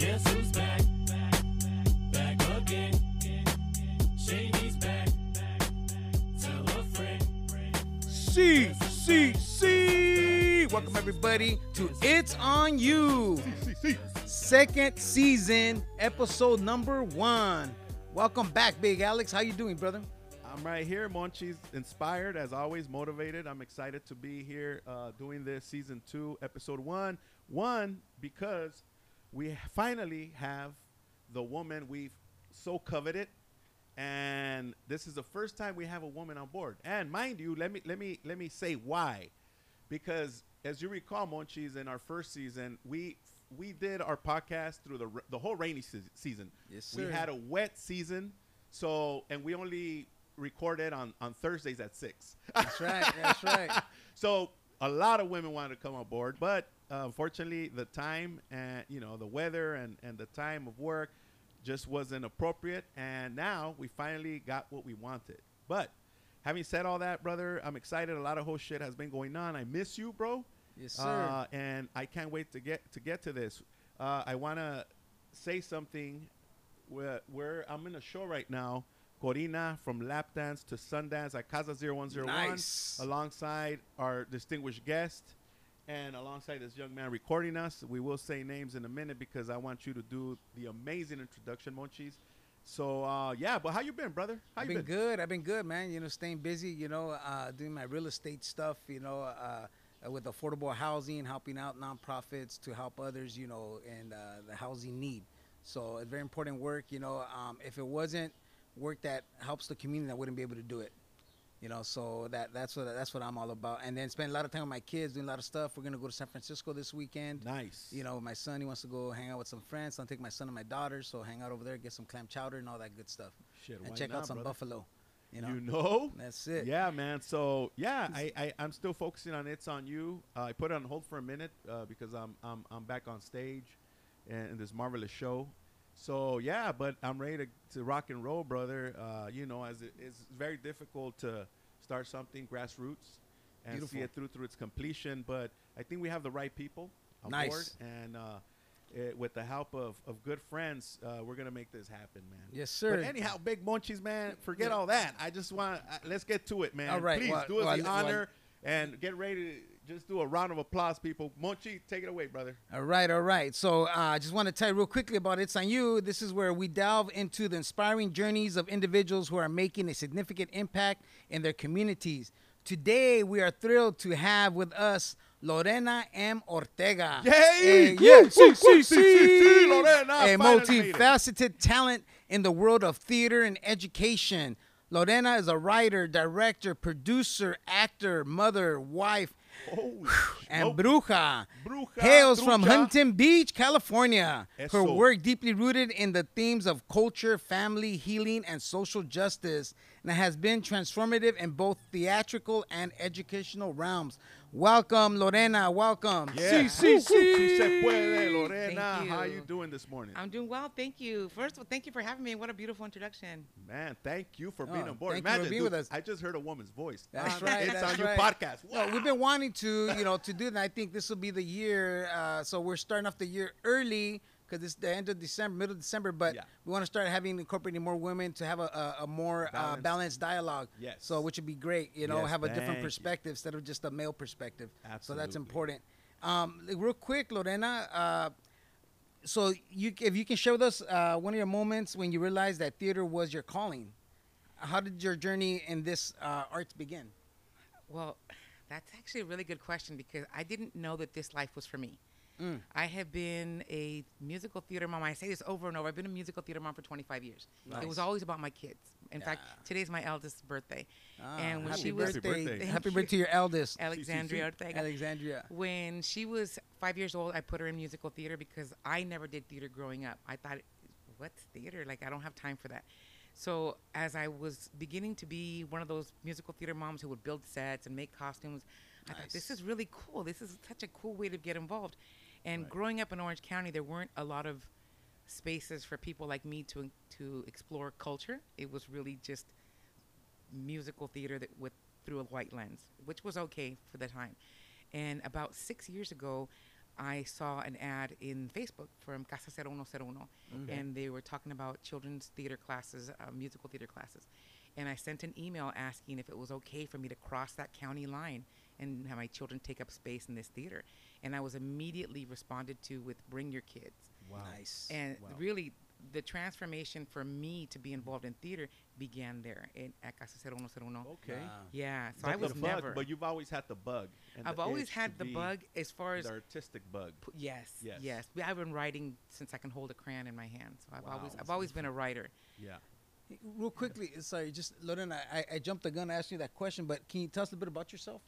Guess who's back? Back again. Shady's back. Tell a friend. C C C. Welcome everybody to It's on You. Second season, episode number one. Welcome back, Big Alex. How you doing, brother? I'm right here. Monchi's inspired, as always, motivated. I'm excited to be here uh, doing this season two, episode one. One, because we finally have the woman we've so coveted. And this is the first time we have a woman on board. And mind you, let me let me let me say why. Because as you recall, Monchi's in our first season, we we did our podcast through the the whole rainy se- season. Yes, sir. We had a wet season, so and we only recorded on on Thursdays at six. That's right. That's right. So a lot of women wanted to come on board, but unfortunately, the time and you know the weather and and the time of work just wasn't appropriate. And now we finally got what we wanted. But having said all that, brother, I'm excited. A lot of whole shit has been going on. I miss you, bro. Yes, sir. Uh, and I can't wait to get to get to this. Uh, I want to say something. Where, where I'm in a show right now, Corina from Lap Dance to Sundance at Casa 0101, Nice. alongside our distinguished guest, and alongside this young man recording us. We will say names in a minute because I want you to do the amazing introduction, Monchis. So uh, yeah, but how you been, brother? How I've you been been? good. I've been good, man. You know, staying busy. You know, uh, doing my real estate stuff. You know, uh, with affordable housing, helping out nonprofits to help others. You know, in uh, the housing need. So it's very important work. You know, um, if it wasn't work that helps the community, I wouldn't be able to do it. You know, so that that's what that's what I'm all about. And then spend a lot of time with my kids, doing a lot of stuff. We're gonna go to San Francisco this weekend. Nice. You know, my son, he wants to go hang out with some friends. I'll take my son and my daughter, so hang out over there, get some clam chowder and all that good stuff Shit, and check not, out some brother? buffalo. You know, You know? that's it. Yeah, man. So yeah, I, I I'm still focusing on it's on you. Uh, I put it on hold for a minute uh, because I'm I'm I'm back on stage, and in this marvelous show. So yeah, but I'm ready to, to rock and roll, brother. Uh, you know, as it, it's very difficult to start something grassroots and see it through through its completion. But I think we have the right people on Nice. board, and uh, eh, with the help of, of good friends, uh, we're gonna make this happen, man. Yes, sir. But anyhow, big Monchis, man. Forget Yeah. all that. I just want uh, let's get to it, man. All right, Please well- do us well, the well- honor and get ready to just do a round of applause, people. Monchi, take it away, brother. All right, all right. So uh, I just want to tell you real quickly about It's On You. This is where we delve into the inspiring journeys of individuals who are making a significant impact in their communities. Today, we are thrilled to have with us Lorena M. Ortega. Yay! A- Woo, yeah, woo, sí, woo, sí, sí, sí, sí, sí. Lorena, A finally made it. multifaceted talent in the world of theater and education. Lorena is a writer, director, producer, actor, mother, wife, and bruja. Bruja, Hails from. Huntington Beach, California. Her work deeply rooted in the themes of culture, family, healing, and social justice, and has been transformative in both theatrical and educational realms. Welcome, Lorena. Welcome. Yeah. Sí, sí, Woo, woo. Sí se puede, Lorena. Thank How are you doing this morning? I'm doing well, thank you. First of all, thank you for having me. What a beautiful introduction. Man, thank you for Oh, being on board. thank you for Imagine, being dude, with us. I just heard a woman's voice. That's right, It's that's on you right. podcast. No, we've been wanting to, you know, to do that. I think this will be the year. Uh, so we're starting off the year early because it's the end of December, middle of December. But Yeah. we want to start having incorporating more women to have a, a, a more balanced. Uh, Balanced. balanced dialogue. Yes. So which would be great. You know, Yes, have a different thank you. perspective instead of just a male perspective. Absolutely. So that's important. Um, real quick, Lorena. Uh, so you, if you can share with us uh, one of your moments when you realized that theater was your calling. How did your journey in this uh, arts begin? Well, that's actually a really good question because I didn't know that this life was for me. Mm. I have been a musical theater mom. I say this over and over. I've been a musical theater mom for 25 years. It was always about my kids. In fact, Yeah. today's my eldest's birthday. Ah, and when happy she was birthday. birthday. Happy birthday to your eldest, Alexandria Ortega. Alexandria. When she was five years old, I put her in musical theater because I never did theater growing up. I thought, what's theater? Like, I don't have time for that. So, as I was beginning to be one of those musical theater moms who would build sets and make costumes, I thought, this is really cool. This is such a cool way to get involved. And growing up in Orange County, there weren't a lot of spaces for people like me to to explore culture. It was really just musical theater that with through a white lens, which was okay for the time. And about six years ago, I saw an ad in Facebook from Casa 0101, and they were talking about children's theater classes, uh, musical theater classes. And I sent an email asking if it was okay for me to cross that county line and have my children take up space in this theater. And I was immediately responded to with "Bring your kids." Wow. Nice. And Wow. really, the transformation for me to be involved in theater began there in at Casa 0101. Okay. Wow. Yeah, so But I was bug, never. But you've always had the bug. and I've the always had the bug as far as the artistic bug. P- Yes, Yes. yes, I've been writing since I can hold a crayon in my hand. So I've always, Wow. I've always been a writer. Yeah. Real quickly, sorry, just Lorena, I, I jumped the gun asking you that question, but can you tell us a little bit about yourself?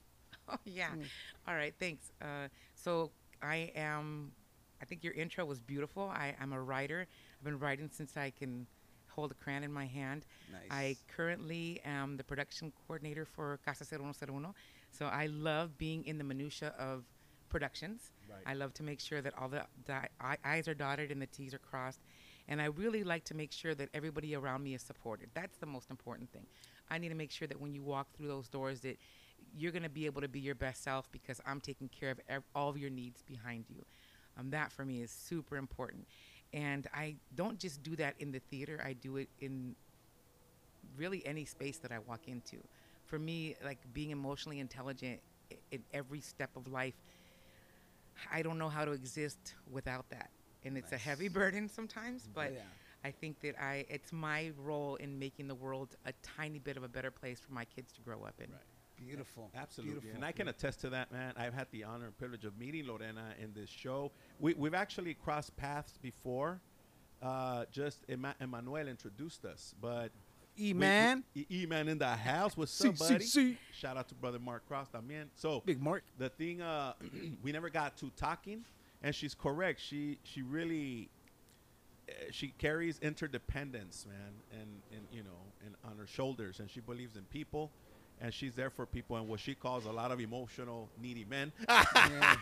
Oh yeah. Mm. All right, thanks. Uh, so I am. I think your intro was beautiful. I, I'm a writer. I've been writing since I can hold a crayon in my hand. Nice. I currently am the production coordinator for Casa 0101. So I love being in the minutia of productions. Right. I love to make sure that all the, the I, I's are dotted and the T's are crossed. And I really like to make sure that everybody around me is supported. That's the most important thing. I need to make sure that when you walk through those doors that you're going to be able to be your best self because I'm taking care of ev- all of your needs behind you. Um, that for me is super important. And I don't just do that in the theater, I do it in really any space that I walk into. For me, like being emotionally intelligent i- in every step of life, I don't know how to exist without that. And it's a heavy burden sometimes, but yeah. I think that I it's my role in making the world a tiny bit of a better place for my kids to grow up in. Right. Beautiful. Absolutely. Beautiful. And I can attest to that, man. I've had the honor and privilege of meeting Lorena in this show. We, we've actually crossed paths before. Uh, just Ema- Emmanuel introduced us, but E man, E man in the house. What's See, up, see, buddy? see. Shout out to brother Mark Cross, también. So Big Mark. the thing, uh, we never got to talking, and she's correct. She she really uh, she carries interdependence, man, and and you know, and on her shoulders, and she believes in people. And she's there for people and what she calls a lot of emotional, needy men. Yeah.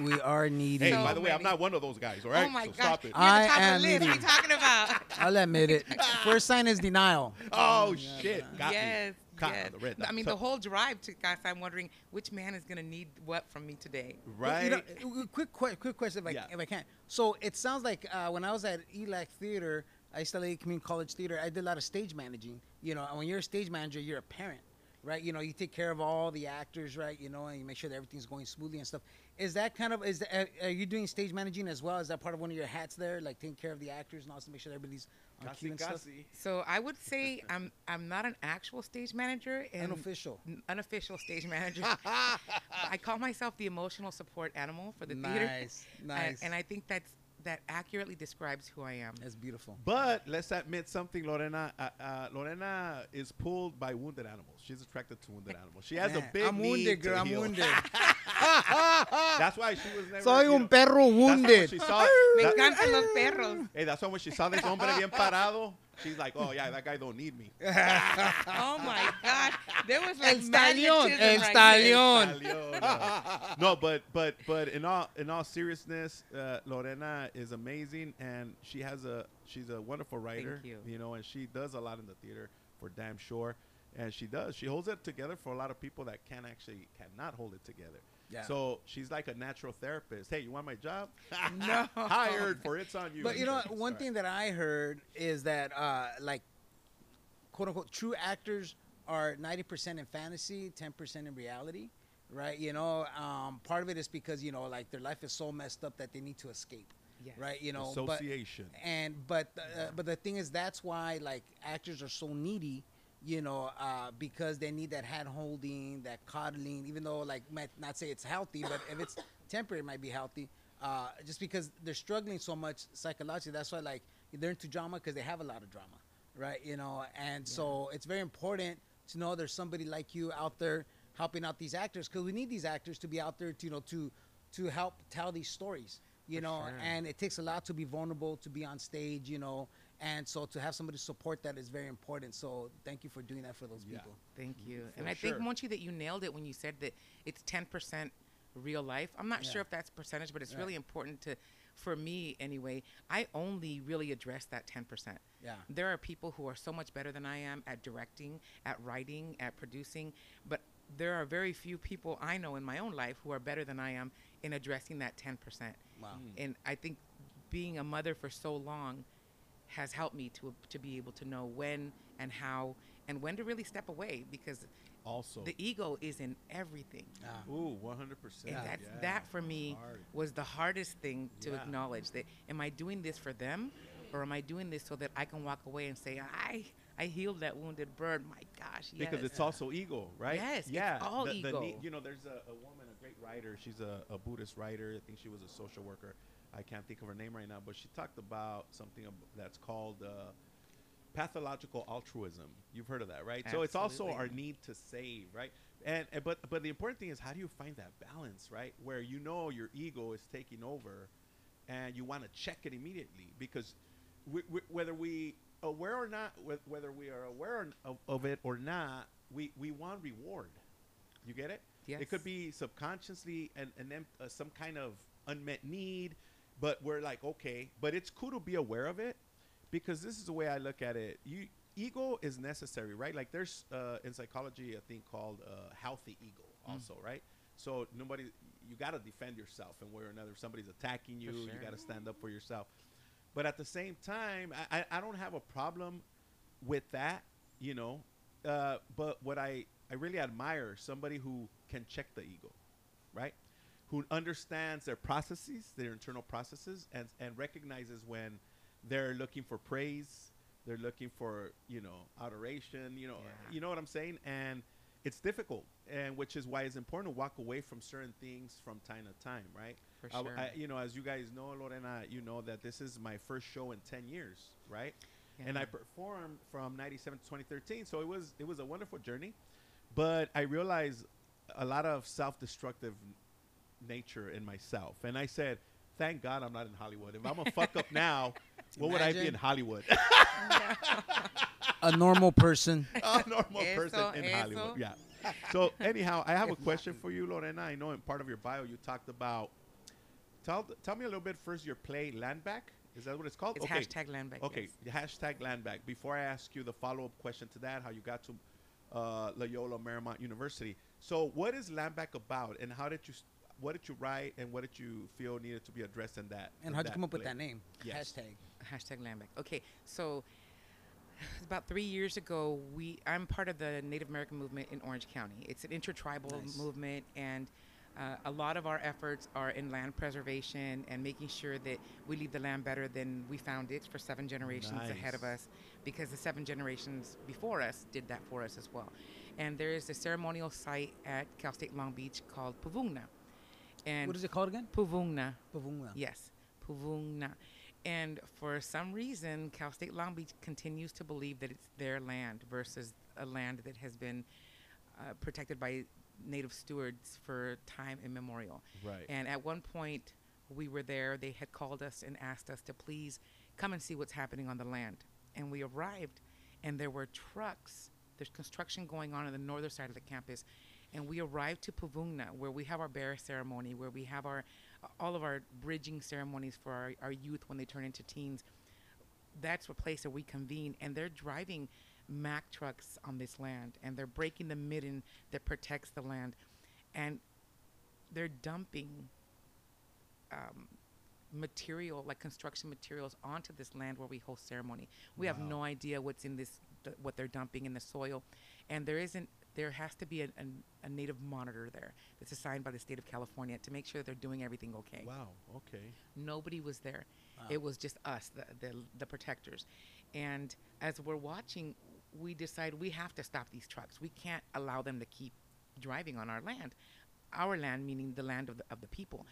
we are needy. hey, So by the way, I'm not one of those guys, all right? Oh my so gosh, stop it. I the top am of the list. What are you needy. talking about? I'll admit it. First sign is denial. Oh Yeah, shit! but- Got yes, Caught yes. the red I mean, So- the whole drive to guys. I'm wondering which man is gonna need what from me today. right. You know, quick, quick, quick question, if I, Yeah. if I can. So it sounds like uh, when I was at ELAC Theater, I studied community college theater. I did a lot of stage managing. You know, and when you're a stage manager, you're a parent, right? You know, you take care of all the actors, right? You know, and you make sure that everything's going smoothly and stuff. Is that kind of is the, uh, are you doing stage managing as well? Is that part of one of your hats there, like taking care of the actors and also make sure everybody's on cue and stuff? So I would say I'm I'm not an actual stage manager and Unofficial. unofficial stage manager. I call myself the emotional support animal for the theater. Nice, nice. And I think that's that accurately describes who I am. That's beautiful. But let's admit something, Lorena. Uh, uh, Lorena is pulled by wounded animals. She's attracted to wounded animals. She has a Man, big I'm need wounded, to girl. I'm heal. wounded. That's why she was never. Soy you un know, perro that's why when wounded. she saw- Me that- encantan los perros. hey, that's why when she saw this hombre bien parado, she's like, "Oh yeah, that guy don't need me." Oh my God! There was like El stallion, el right stallion. there. Salió, no. no, but but but in all in all seriousness, uh, Lorena is amazing, and she has a she's a wonderful writer. you. know, and she does a lot in the theater for damn sure. And she does. She holds it together for a lot of people that can actually cannot hold it together. Yeah. So she's like a natural therapist. Hey, you want my job? No. Hired for it's on you. But you know, Sorry. one thing that I heard is that, uh, like, quote unquote, true actors are 90% in fantasy, 10% in reality, right? You know, um, part of it is because, you know, like their life is so messed up that they need to escape, Yes. right? You know, but, association. and, but, uh, but the thing is, that's why, like, actors are so needy. You know, uh, because they need that hand holding, that coddling, even though, like, might not say it's healthy, but if it's temporary, it might be healthy. Uh, just because they're struggling so much psychologically, that's why, like, they're into drama because they have a lot of drama, right? You know, and so it's very important to know there's somebody like you out there helping out these actors because we need these actors to be out there to, you know, to to help tell these stories, you For know, sure. and it takes a lot to be vulnerable, to be on stage, you know, and so to have somebody support that is very important. So thank you for doing that for those Yeah. people. Thank you. For and I sure. think, Monchi, that you nailed it when you said that it's 10% real life. I'm not Yeah. sure if that's percentage, but it's Right. really important to, for me anyway, I only really address that 10%. Yeah. There are people who are so much better than I am at directing, at writing, at producing, but there are very few people I know in my own life who are better than I am in addressing that 10%. Wow. And I think being a mother for so long has helped me to to be able to know when and how and when to really step away because Also, the ego is in everything. Ah. ooh, 100%. And that's yeah. that for me Hard. was the hardest thing to Yeah. acknowledge that am I doing this for them or am I doing this so that I can walk away and say I I healed that wounded bird. My gosh, yes. because it's also ego, right? Yes, it's yeah. all the, the ego. need- you know, there's a, a woman, a great writer. She's a, a Buddhist writer. I think she was a social worker. I can't think of her name right now, but she talked about something ab- that's called uh, pathological altruism. You've heard of that, right? Absolutely. So it's also our need to save, right? And, and but but the important thing is how do you find that balance, right? Where you know your ego is taking over, and you want to check it immediately because we, we, whether we aware or not, wh- whether we are aware of, of it or not, we we want reward. You get it? It could be subconsciously and and then uh, some kind of unmet need, but we're like okay, but it's cool to be aware of it because this is the way I look at it. You ego is necessary, right? Like there's uh, in psychology a thing called uh, healthy ego, also, right? So nobody, you got to defend yourself, and where or another, if somebody's attacking you, you got to stand up for yourself. But at the same time, I, I, I don't have a problem with that, you know. Uh, but what I I really admire somebody who can check the ego, right? Who understands their processes, their internal processes, and and recognizes when they're looking for praise, they're looking for you know adoration, you know, Yeah. you know what I'm saying, and it's difficult, and which is why it's important to walk away from certain things from time to time, right? For sure. I- you know, as you guys know, Lorena, you know that this is my first show in 10 years, right? And I performed from 97 to 2013, so it was it was a wonderful journey. But I realized a lot of self-destructive nature in myself, and I said, "Thank God I'm not in Hollywood. If I'm a fuck up now, what would I be in Hollywood? A normal person. a normal Eso, person in Hollywood. Yeah. So anyhow, I have a question for you, Lorena. I know in part of your bio you talked about. Tell tell me a little bit first. Your play Landback. Is that what it's called? It's hashtag landback. Okay, yes. the hashtag Landback. Before I ask you the follow up question to that, how you got to uh, Loyola Marymount University. So, what is Landback about, and how did you, s- what did you write, and what did you feel needed to be addressed in that? And in how'd you come up with that name? Yes. Hashtag. hashtag landback. Okay, so about three years ago, we I'm part of the Native American movement in Orange County. It's an intertribal Nice. movement, and uh, a lot of our efforts are in land preservation and making sure that we leave the land better than we found it for seven generations ahead of us, because the seven generations before us did that for us as well. And there is a ceremonial site at Cal State Long Beach called Puvungna. And What is it called again? Puvungna. Pavunga. Yes, Puvungna. And for some reason, Cal State Long Beach continues to believe that it's their land versus a land that has been uh, protected by native stewards for time immemorial. Right. And at one point, we were there. They had called us and asked us to please come and see what's happening on the land. And we arrived, and there were trucks. There's construction going on on the northern side of the campus. And we arrived to Puvungna, where we have our bear ceremony, where we have our all of our bridging ceremonies for our, our youth when they turn into teens. That's a place that we convene, and they're driving Mack trucks on this land, and they're breaking the midden that protects the land, and they're dumping um, material like construction materials onto this land where we host ceremony. We have no idea what's in this, th- what they're dumping in the soil, and there isn't. There has to be a, an- a native monitor there that's assigned by the state of California to make sure they're doing everything okay. Wow. Okay. Nobody was there. Wow. It was just us, the, the the protectors. And as we're watching, we decide we have to stop these trucks. We can't allow them to keep driving on our land, our land meaning the land of the, of the people.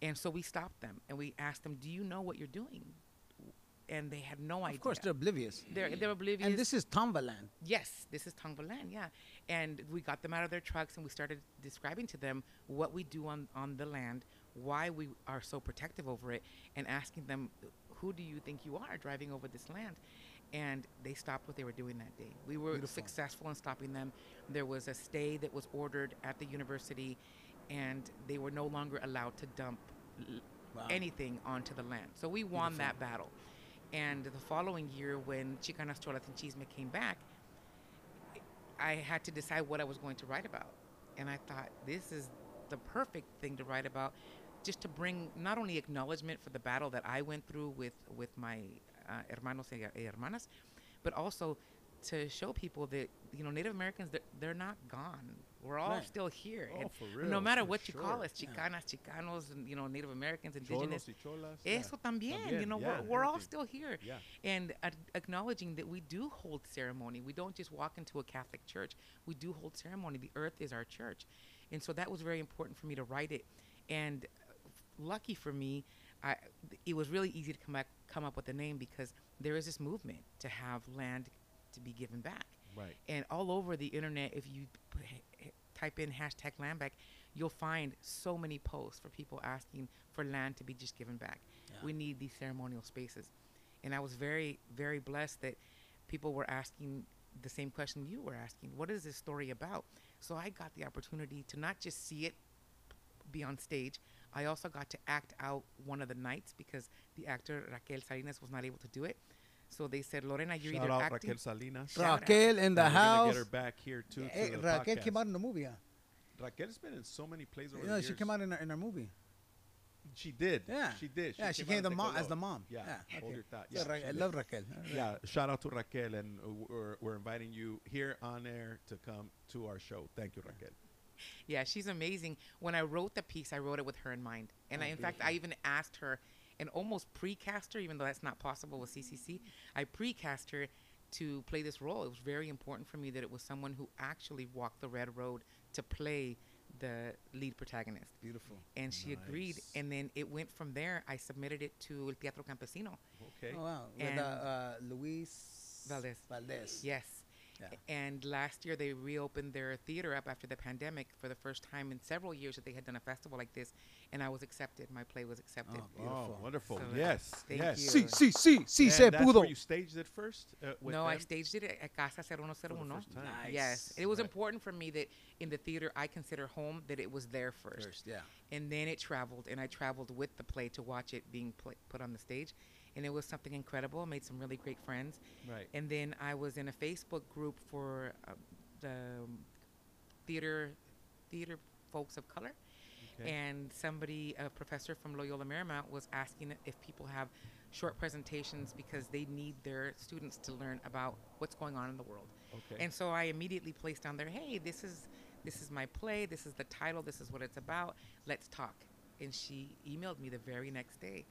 And so we stopped them and we asked them, "Do you know what you're doing?" And they had no idea. Of course, they're oblivious. they're they're oblivious. And this is Tomba land. Yes, this is Tongva land, yeah. And we got them out of their trucks and we started describing to them what we do on, on the land, why we are so protective over it, and asking them, who do you think you are driving over this land? And they stopped what they were doing that day. We were Beautiful. successful in stopping them. There was a stay that was ordered at the university, and they were no longer allowed to dump l- Wow. anything onto the land. So we won Beautiful. that battle. And the following year, when Chicanas Cholas and Chisme came back, I had to decide what I was going to write about. And I thought, this is the perfect thing to write about just to bring not only acknowledgement for the battle that I went through with with my uh, hermanos y hermanas, but also to show people that you know Native Americans they're, they're not gone. We're all Right. still here, Oh, for no matter what you call us, Chicanas, Chicanos, and you know Native Americans, Indigenous. Cholos cholas. yeah. Eso también, you También, know, yeah, we're, we're all still here. Yeah. And ad- acknowledging that we do hold ceremony. We don't just walk into a Catholic church. We do hold ceremony. The earth is our church. And so that was very important for me to write it. And uh, lucky for me, I, it was really easy to come up, come up with a name because there is this movement to have land to be given back. Right. And all over the internet, if you p- h- h- type in hashtag land back, you'll find so many posts for people asking for land to be just given back. Yeah. We need these ceremonial spaces. And I was very, very blessed that people were asking the same question you were asking. What is this story about? So I got the opportunity to not just see it be on stage, I also got to act out one of the nights because the actor Raquel Salinas was not able to do it. So they said, Lorena, you're Shout either out acting. Raquel Salinas. Shout out. Raquel in the And we're gonna house. Get her back here too. Eh, to Hey, eh, the Raquel podcast. came out in the movie. Huh? Raquel's been in so many plays over Yeah, the she years. came out in our, in our movie. She did. Yeah, She did. yeah, she out came the mom as the mom. Yeah. Yeah, Hold okay. your thought. So Yeah. Ra- I love Raquel. Yeah, shout out to Raquel, and we're, we're inviting you here on air to come to our show. Thank you, Raquel. Yeah, she's amazing. When I wrote the piece, I wrote it with her in mind. And Oh, I, in fact, I even asked her and almost precast her, even though that's not possible with CCC. I precast her to play this role. It was very important for me that it was someone who actually walked the red road to play the lead protagonist. Beautiful. And she agreed. And then it went from there. I submitted it to El Teatro Campesino. Okay. Oh wow. With uh, uh, Luis Valdez. Valdez. Yes. Yeah. And last year they reopened their theater up after the pandemic for the first time in several years that they had done a festival like this, and I was accepted. My play was accepted. Oh, Oh, wonderful. So, yes. thank yes. you. Sí, sí, sí, sí And se that's pudo. where you staged it first? Uh, with no, I staged it at Casa 0101. For the first time. Yes, Nice. it was Right. important for me that in the theater I consider home that it was there first. First, yeah. and then it traveled, and I traveled with the play to watch it being pla put on the stage, and it was something incredible. I made some really great friends, Right. and then I was in a Facebook group for uh, the um, theater theater folks of color, Okay. and somebody, a professor from Loyola Marymount, was asking if people have short presentations because they need their students to learn about what's going on in the world. Okay. And so I immediately placed on there, hey, this is this is my play, this is the title, this is what it's about. Let's talk. And she emailed me the very next day.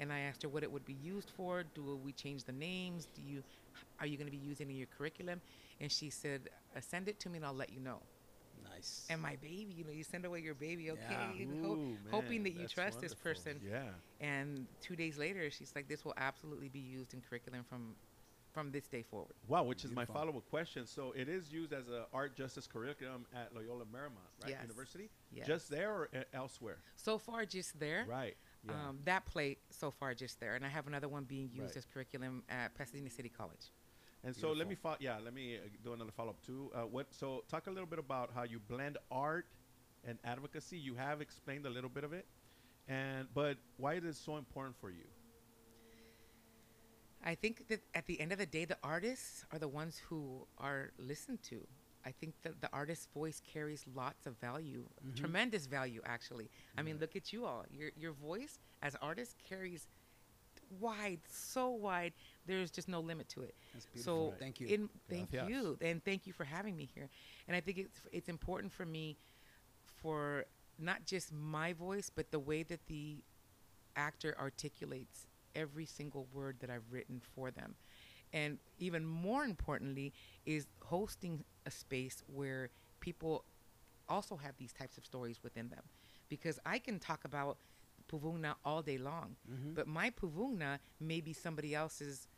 And I asked her what it would be used for. Do we change the names? Do you are you going to be using it in your curriculum? And she said, uh, send it to me and I'll let you know. Nice. And my baby, you know, you send away your baby, okay, Yeah. you know, ho- Ooh, hoping that you that's trust this person. Yeah. And two days later, she's like, this will absolutely be used in curriculum from from this day forward. Wow, which is my follow-up question. So it is used as a art justice curriculum at Loyola Marymount, right? Yes. University. Yes. Just there or uh, elsewhere? So far, just there. Right. Yeah. Um, that plate so far just there, and I have another one being used Right. as curriculum at Pasadena City College. and so let me fo- yeah, let me uh, do another follow-up too. Uh, what? So talk a little bit about how you blend art and advocacy. You have explained a little bit of it, and but why is it so important for you? I think that at the end of the day, the artists are the ones who are listened to. I think that the artist's voice carries lots of value, mm-hmm. tremendous value, actually. I mean, look at you all. Your your voice as artist carries wide, so wide. There's just no limit to it. That's beautiful. So Right. Thank you. In, thank Gracias. you, and thank you for having me here. And I think it's it's important for me, for not just my voice, but the way that the actor articulates every single word that I've written for them. And even more importantly, is hosting a space where people also have these types of stories within them. Because I can talk about Puvungna all day long, Mm-hmm. but my Puvungna may be somebody else's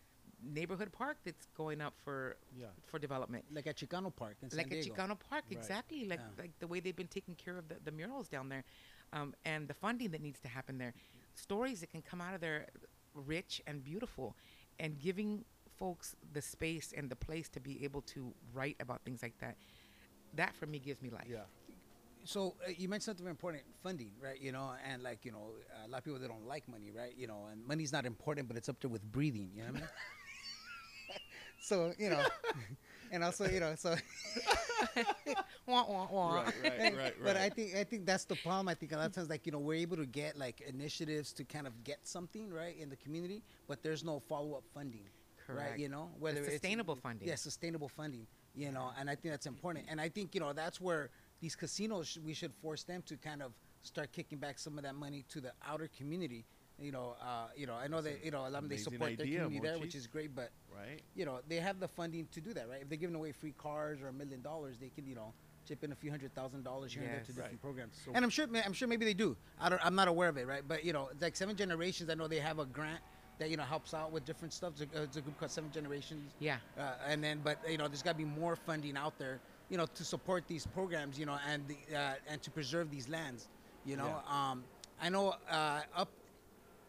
neighborhood park that's going up for Yeah. for development. like at Chicano Park in San Like at Diego. Chicano Park, Right. exactly. Like Yeah. like the way they've been taking care of the, the murals down there, um, and the funding that needs to happen there. Stories that can come out of there, rich and beautiful, and giving folks the space and the place to be able to write about things like that. That for me gives me life. Yeah. so uh, you mentioned something very important funding right you know and like you know a lot of people they don't like money right you know and money's not important but it's up there with breathing you know what i mean so you know and also you know so Wah, wah, wah. right, right, right, right. but I think I think that's the problem. I think a lot of times, like you know, we're able to get like initiatives to kind of get something right in the community, but there's no follow up funding, Correct. right? You know, whether it's sustainable funding. Yeah, sustainable funding. You know, and I think that's important. And I think you know that's where these casinos sh- we should force them to kind of start kicking back some of that money to the outer community. You know, uh, you know, I know that you know a lot of them they support their community there, which is great, but right. you know they have the funding to do that, right? If they're giving away free cars or a million dollars, they can you know chip in a few hundred thousand dollars here and there to different Right. programs. So- and I'm sure, I'm sure maybe they do. I don't, I'm not aware of it, right? But you know, like Seven Generations, I know they have a grant that you know helps out with different stuff. It's a, it's a group called Seven Generations. Yeah. Uh, and then, but you know, there's got to be more funding out there, you know, to support these programs, you know, and the uh, and to preserve these lands, you know. Um, I know uh, up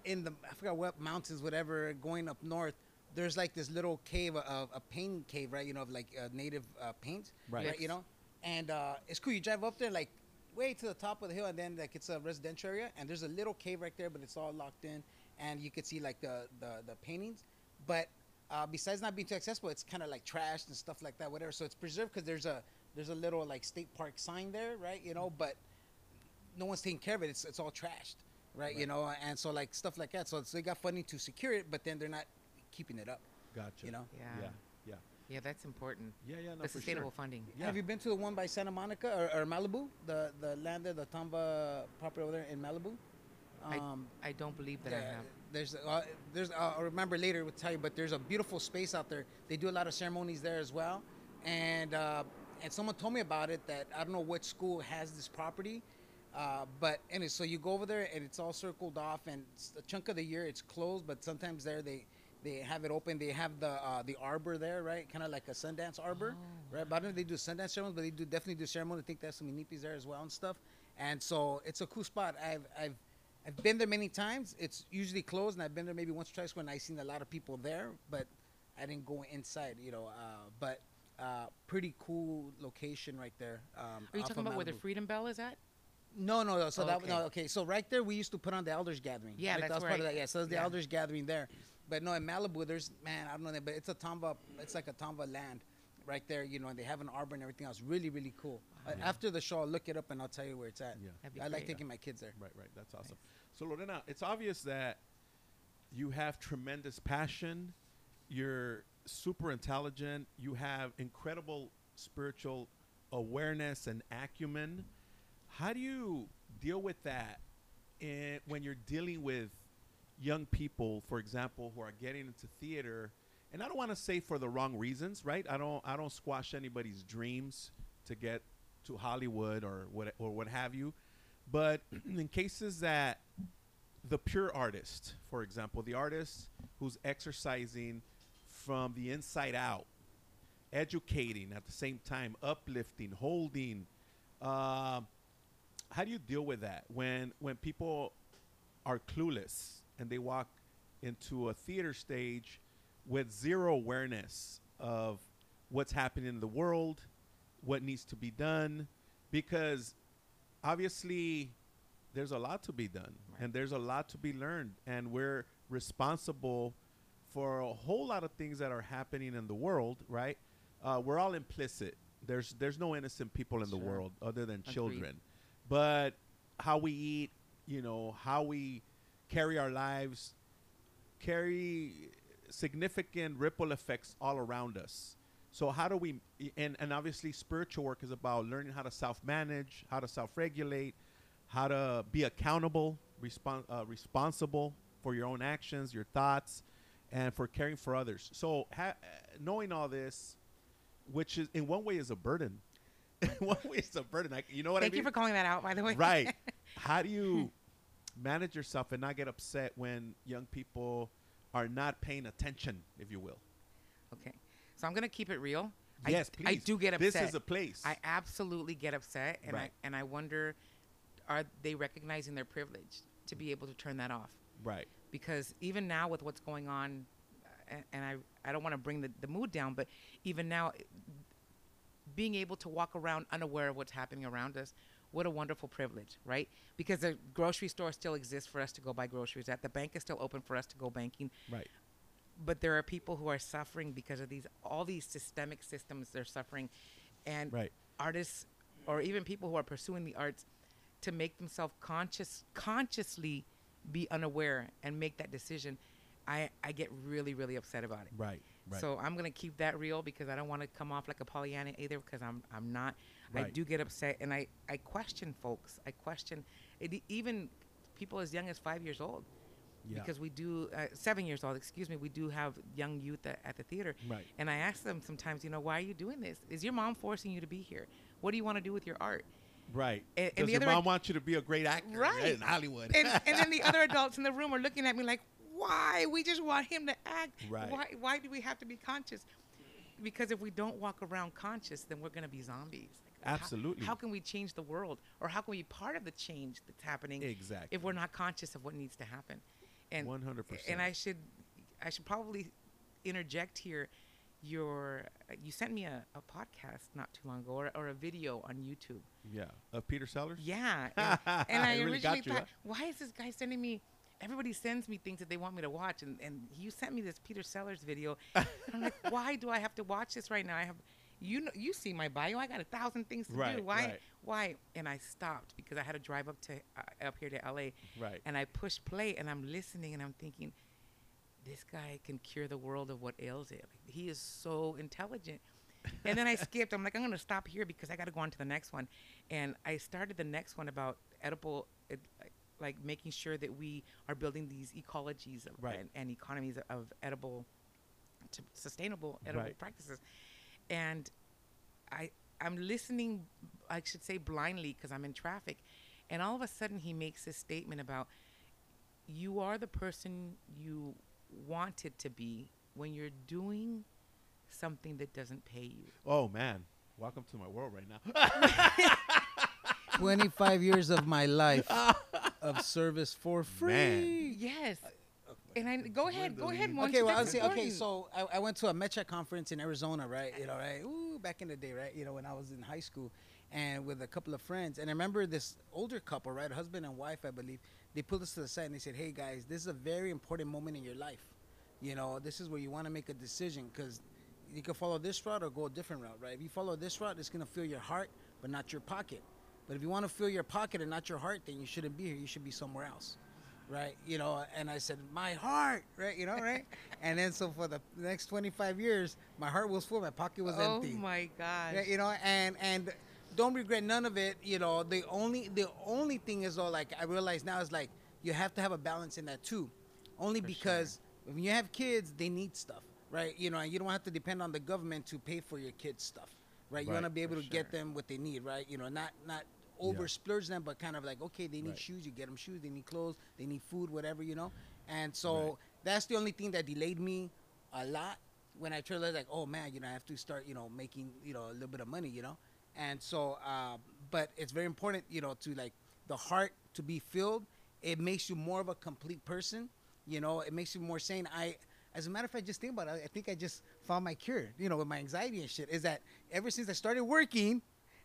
in the I forgot what mountains, whatever, going up north. There's like this little cave, of a paint cave, right? You know, of like uh, native uh, paint, Right. right? You know, and uh, it's cool. You drive up there, like way to the top of the hill, and then like it's a residential area, and there's a little cave right there, but it's all locked in, and you could see like the the, the paintings, but uh, besides not being too accessible, it's kind of like trashed and stuff like that, whatever. So it's preserved because there's a there's a little like state park sign there, right? You know, but no one's taking care of it. It's it's all trashed, right? You know, and so like stuff like that. So, so they got funding to secure it, but then they're not keeping it up. Gotcha. You know. Yeah. Yeah. Yeah. Yeah, that's important. Yeah. Yeah. No, the sustainable sure. funding. Yeah. Have you been to the one by Santa Monica or, or Malibu? The the land there, the Tomba property over there in Malibu. I- Um, I don't believe that I have. there's uh, there's uh, I'll remember later we'll tell you, but there's a beautiful space out there. They do a lot of ceremonies there as well, and uh, and someone told me about it that I don't know what school has this property, uh, but and so you go over there and it's all circled off, and a chunk of the year it's closed, but sometimes there they they have it open. They have the uh, the arbor there, right? Kind of like a Sundance arbor, right? But I don't know if they do Sundance ceremonies, but they do definitely do ceremony. I think there's some inipis there as well and stuff. And so it's a cool spot. I've I've I've been there many times. It's usually closed, and I've been there maybe once or twice when I seen a lot of people there, but I didn't go inside, you know. Uh, but uh, pretty cool location right there. Um, Are you talking about where the Freedom Bell is at? No, no, no. So Oh, that okay. no, okay. So right there, we used to put on the elders gathering. Yeah, that's that was part of that. Yeah, so there's the elders gathering there. But no, in Malibu, there's man, I don't know that, but it's a Tomba. It's like a Tomba land right there, you know, and they have an arbor and everything else. Really, really cool. Uh, after the show, I'll look it up and I'll tell you where it's at. Yeah. I like taking my kids there. Right, right. That's awesome. So Lorena, it's obvious that you have tremendous passion. You're super intelligent. You have incredible spiritual awareness and acumen. How do you deal with that in, when you're dealing with young people, for example, who are getting into theater? And I don't want to say for the wrong reasons, right? I don't I don't squash anybody's dreams to get to Hollywood or what or what have you. But in cases that the pure artist, for example, the artist who's exercising from the inside out, educating at the same time, uplifting, holding. Um, how do you deal with that when when people are clueless and they walk into a theater stage with zero awareness of what's happening in the world, what needs to be done, because obviously there's a lot to be done Right. and there's a lot to be learned and we're responsible for a whole lot of things that are happening in the world right uh, we're all implicit there's there's no innocent people in the world other than Agreed. children but how we eat you know how we carry our lives carry significant ripple effects all around us. So how do we and, and obviously spiritual work is about learning how to self-manage how to self-regulate how to be accountable respon- uh, responsible for your own actions your thoughts and for caring for others. So ha- knowing all this which is in one way is a burden. In one way it's a burden. I, you know what Thank i mean Thank you for calling that out, by the way. right. How do you manage yourself and not get upset when young people are not paying attention if you will Okay. So I'm gonna keep it real. yes I, I do get upset. this is a place I absolutely get upset, and Right. I and I wonder, are they recognizing their privilege to be able to turn that off? right Because even now with what's going on, and, and I I don't want to bring the, the mood down, but even now, being able to walk around unaware of what's happening around us, what a wonderful privilege, right? Because the grocery store still exists for us to go buy groceries at. The bank is still open for us to go banking. right but there are people who are suffering because of these all these systemic systems they're suffering and Right. artists or even people who are pursuing the arts to make themselves conscious consciously be unaware and make that decision i i get really really upset about it Right. Right. so i'm going to keep that real because i don't want to come off like a pollyanna either because i'm i'm not i do get upset and i i question folks i question it, even people as young as five years old Yeah. because we do uh, seven years old excuse me we do have young youth at, at the theater Right. and i ask them sometimes you know why are you doing this is your mom forcing you to be here what do you want to do with your art right. and- and Does the your mom ad- want you to be a great actor Right. in Hollywood? and, and then the other adults in the room are looking at me like why we just want him to act Right. why why do we have to be conscious because if we don't walk around conscious then we're going to be zombies Like, how- Absolutely. how, can we change the world or how can we be part of the change that's happening Exactly. if we're not conscious of what needs to happen and 100%. and i should i should probably interject here your you sent me a, a podcast not too long ago or, or a video on youtube yeah. Of Peter Sellars. yeah. And, and I really originally got you, thought, huh? why is this guy sending me? Everybody sends me things that they want me to watch, and, and you sent me this Peter Sellars video. I'm like, why do I have to watch this right now? I have, you know, you see my bio. I got a thousand things to Right, do. Why? right. Why? And I stopped because I had to drive up to uh, up here to LA. Right. And I pushed play, and I'm listening, and I'm thinking, this guy can cure the world of what ails it. Like, he is so intelligent. and then I skipped. I'm like, I'm gonna stop here because I got to go on to the next one. And I started the next one about edible, ed, like making sure that we are building these ecologies Right. and, and economies of edible, sustainable edible Right. practices. And I I'm listening, I should say blindly because I'm in traffic, and all of a sudden he makes this statement about you are the person you wanted to be when you're doing something that doesn't pay you. Oh man, welcome to my world right now. 25 years of my life of service for free. Man. Yes. And I go ahead, go ahead, Dwindling. Monty, Okay, well, I'll say, okay, so I, I went to a MEChA conference in Arizona, right? You know, right? Ooh, back in the day, right? You know, when I was in high school and with a couple of friends. And I remember this older couple, right? Husband and wife, I believe. They pulled us to the side and they said, hey, guys, this is a very important moment in your life. You know, this is where you want to make a decision because you can follow this route or go a different route, right? If you follow this route, it's going to fill your heart, but not your pocket. But if you want to fill your pocket and not your heart, then you shouldn't be here. You should be somewhere else right? You know, and I said, my heart, right? You know, right? and then so for the next 25 years, my heart was full, my pocket was oh empty. Oh my God. Yeah, you know, and and don't regret none of it. You know, the only the only thing is though, like I realize now is like you have to have a balance in that too, only For because when you have kids, they need stuff, right? You know, and you don't have to depend on the government to pay for your kids' stuff, right? You Right, want to be able to get them what they need, right? You know, not not over splurge them, but kind of like okay, they need Right. shoes, you get them shoes. They need clothes, they need food, whatever, you know. And so Right. that's the only thing that delayed me a lot when I tried like, oh man, you know, I have to start, you know, making, you know, a little bit of money, you know. And so, uh, but it's very important, you know, to like the heart to be filled. It makes you more of a complete person, you know. It makes you more sane. I, as a matter of fact, just think about it. I think I just found my cure, you know, with my anxiety and shit. Is that ever since I started working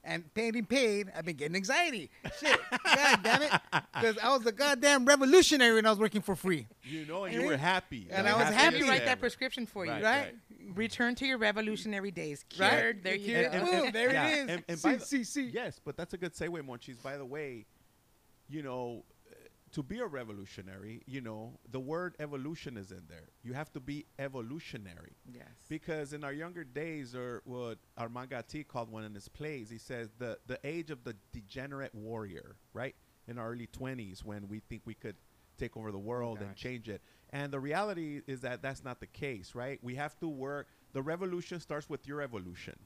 and getting paid, I've been getting anxiety. Shit, god damn it, because I was a goddamn revolutionary when I was working for free. You know, and you were happy. And Like, I was Let happy me as write that prescription for you. Right, right? Return to your revolutionary days. Right? There you Cured. go. Boom, there Yeah, it is. and- and see, by the- see, see. Yes, but that's a good segue, Monchis. By the way, you know, to be a revolutionary, you know, the word evolution is in there. You have to be evolutionary. Yes. Because in our younger days, or what Armand Gatti called one in his plays, he says the, the age of the degenerate warrior, right? In our early 20s, when we think we could take over the world and change it. And the reality is that that's not the case, right? We have to work. The revolution starts with your evolution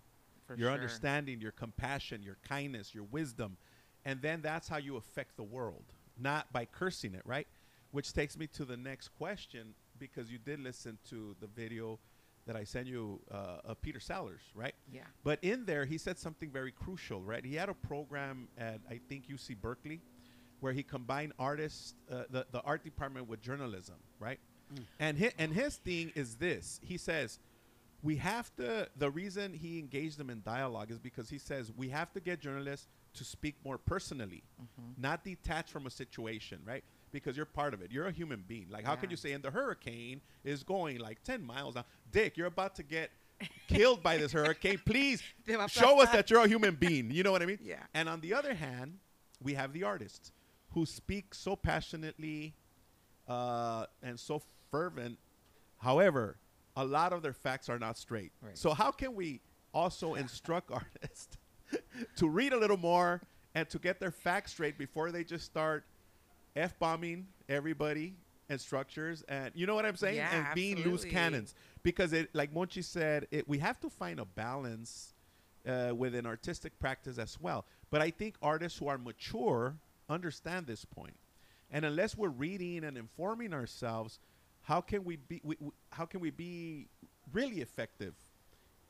For your sure. understanding, your compassion, your kindness, your wisdom. And then that's how you affect the world, not by cursing it, right? Which takes me to the next question because you did listen to the video that I sent you uh, of Peter Sellars, right? Yeah. But in there, he said something very crucial, right? He had a program at, I think, UC Berkeley, where he combined artists, uh, the, the art department with journalism, right? And, hi- and his thing is this he says, we have to, the reason he engaged them in dialogue is because he says we have to get journalists to speak more personally, not detached from a situation, right? because you're part of it. You're a human being. Like, how can you say, and the hurricane is going like 10 miles now? Dick, you're about to get killed by this hurricane. Please Te va a show us that you're a human being. You know what I mean? Yeah. And on the other hand, we have the artists who speak so passionately uh, and so fervent. However, a lot of their facts are not straight. Right. So how can we also instruct artists to read a little more and to get their facts straight before they just start f bombing everybody and structures and you know what I'm saying Yeah, and being loose cannons because it like Monchi said it, we have to find a balance uh, within artistic practice as well. But I think artists who are mature understand this point. And unless we're reading and informing ourselves, how can we be? We, we, how can we be really effective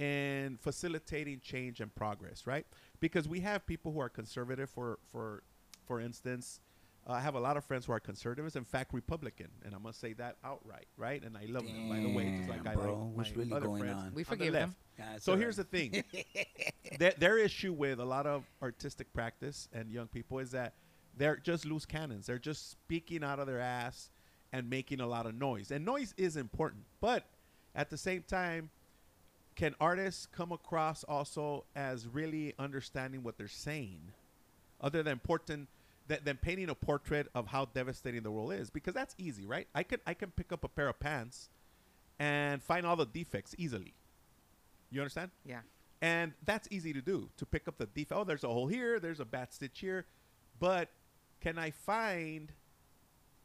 in facilitating change and progress? Right? Because we have people who are conservative. For for for instance, uh, I have a lot of friends who are conservatives. In fact, Republican, and I must say that outright. Right? And I love them by the way, just like I Damn, bro. like What's my really other going friends on? We on the forgive left. them. Yeah, So all here's the thing. their, their issue with a lot of artistic practice and young people is that they're just loose cannons. They're just speaking out of their ass and making a lot of noise. And noise is important, but at the same time, can artists come across also as really understanding what they're saying, other than important than, than painting a portrait of how devastating the world is? Because that's easy, right? I can I can pick up a pair of pants and find all the defects easily. You understand? Yeah. And that's easy to do to pick up the defect. Oh, there's a hole here, there's a bad stitch here. But can I find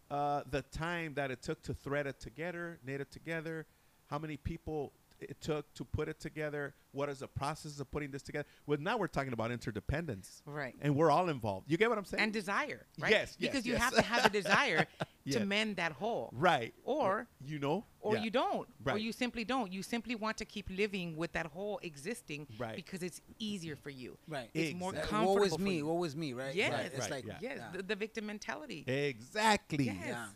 uh, the time that it took to thread it together, knit it together? How many people it took to put it together? What is the process of putting this together? Well, now we're talking about interdependence. Right. And we're all involved. You get what I'm saying? and desire, right? Yes, yes, because you have to have a desire Yeah. to mend that hole, right. Or- you know? or Yeah. you don't, or you simply don't. You simply want to keep living with that hole existing, Right. Because it's easier for you. Right. It's more Exactly. Uh, comfortable. What was me? What was me? Right. Yes. Right. It's Right, like yeah. Yes, the, the victim mentality. Exactly. Yes.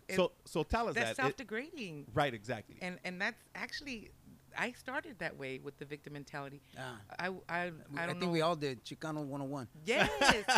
Yeah. So so tell us that's that. It- self-degrading, right, exactly. and and that's actually, I started that way with the victim mentality. Yeah. I I, I I, don't think know. we all did. Chicano 101. Yes.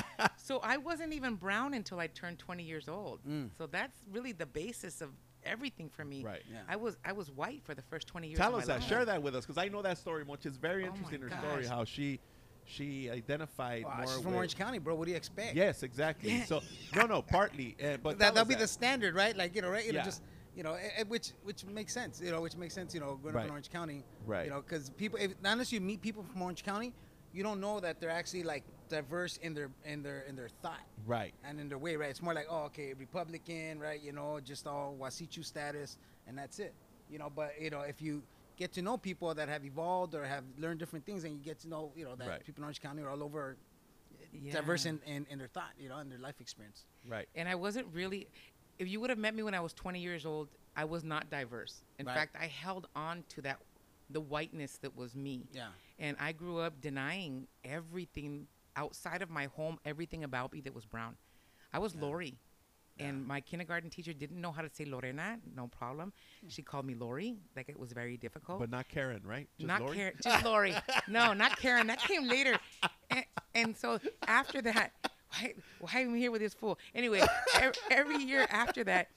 so I wasn't even brown until I turned 20 years old. Mm. So that's really the basis of everything for me. Right. Yeah. I was I was white for the first 20 years. Tell of us my that. life. Share that with us because I know that story much. It's very Oh interesting. her story, how she she identified Wow, more. she's from with- Orange County, bro. What do you expect? Yes, exactly. Yeah. So no, no, partly, uh, but that that'll be that. the standard, right? Like you know, right? You know, Yeah. just you know, eh, eh, which which makes sense. You know, which makes sense. You know, growing up in Orange County, Right. You know, because people, if, unless you meet people from Orange County, you don't know that they're actually like diverse in their in their in their thought right. and in their way, right? It's more like, oh, okay, Republican, right? You know, just all Wasichu status, and that's it. You know, but you know, if you get to know people that have evolved or have learned different things, and you get to know, you know, that Right. people in Orange County are all over diverse in, in, in their thought, you know, and their life experience. Right. And I wasn't really. If you would have met me when I was 20 years old, I was not diverse. In Right. fact, I held on to that, the whiteness that was me. Yeah. And I grew up denying everything outside of my home, everything about me that was brown. I was Lori. And my kindergarten teacher didn't know how to say Lorena, no problem. She called me Lori, like it was very difficult. But not Karen, right? Just not Lori? Karen, just Lori. no, not Karen. That came later. And, and so after that, why, why am I here with this fool? Anyway, every, every year after that,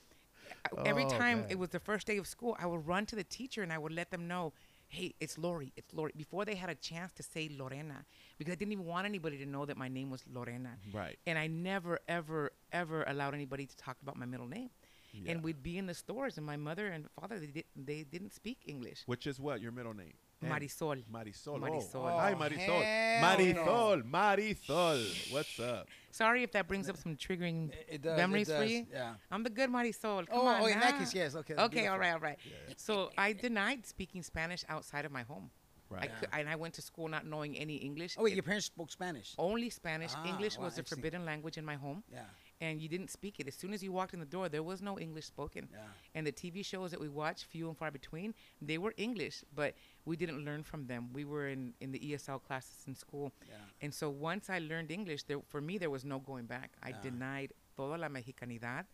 every Oh, time man. it was the first day of school, I would run to the teacher and I would let them know, hey, it's Lori, it's Lori, before they had a chance to say Lorena, because I didn't even want anybody to know that my name was Lorena. Right. And I never, ever, ever allowed anybody to talk about my middle name. Yeah. And we'd be in the stores, and my mother and father they, did, they didn't speak English. Which is what your middle name? M. Marisol. Marisol. Marisol. Oh. Hi, Oh, Marisol. hell Marisol. Marisol. What's up? Sorry if that brings up some triggering It- it does, it memories for does, you. yeah. I'm the good Marisol. Come Oh, on oh, in that now. case, yes, okay, Okay, beautiful. all right, all right. So I denied speaking Spanish outside of my home. I Right. cou- and I went to school not knowing any English. Oh wait, It- your parents spoke Spanish. only Spanish. Ah, English wow, was a interesting. forbidden language in my home. Yeah. And you didn't speak it. As soon as you walked in the door, there was no English spoken. Yeah. And the TV shows that we watched, few and far between, they were English, but we didn't learn from them. We were in, in the ESL classes in school. Yeah. And so once I learned English, there, for me, there was no going back. I Yeah. denied toda la mexicanidad.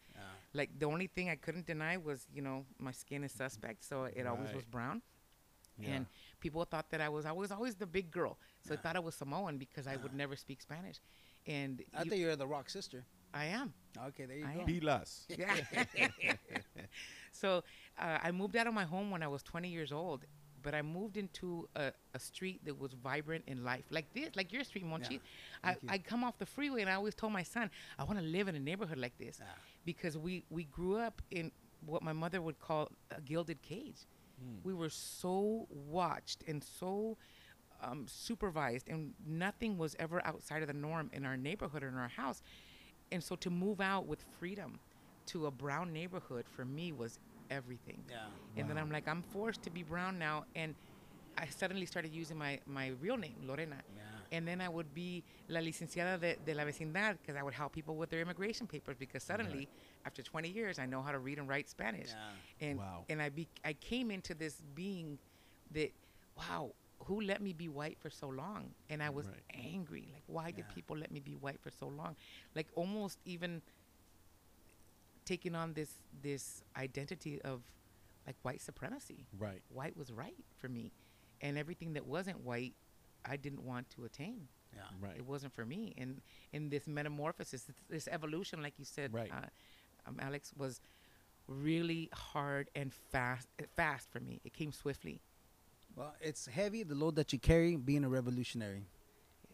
Like the only thing I couldn't deny was, you know, my skin is suspect, so it always was brown. And people thought that I was I was always the big girl, so I thought I was Samoan because I would never speak Spanish. And I you- thought you were the rock sister. I am. Okay, there you I go. am. Be less. Yeah. so uh, I moved out of my home when I was 20 years old, but I moved into a, a street that was vibrant in life, like this, like your street, Monchi. I, you. I come off the freeway and I always told my son, I want to live in a neighborhood like this, Yeah. because we we grew up in what my mother would call a gilded cage. We were so watched and so um, supervised, and nothing was ever outside of the norm in our neighborhood or in our house. And so to move out with freedom to a brown neighborhood for me was everything. Yeah. And then I'm like, I'm forced to be brown now. And I suddenly started using my, my real name, Lorena. Yeah. And then I would be la licenciada de, de la vecindad because I would help people with their immigration papers because suddenly, after 20 years, I know how to read and write Spanish. Yeah. And, Wow. and I, be, I came into this being that, wow, who let me be white for so long? And I was Right. angry. Like, why did people let me be white for so long? Like, almost even taking on this this identity of like white supremacy. Right. White was right for me, and everything that wasn't white, I didn't want to attain. Yeah. Right. It wasn't for me. And in this metamorphosis, this, this evolution, like you said, Right. uh, um, Alex, was really hard and fast. Fast for me. It came swiftly. Well, it's heavy the load that you carry being a revolutionary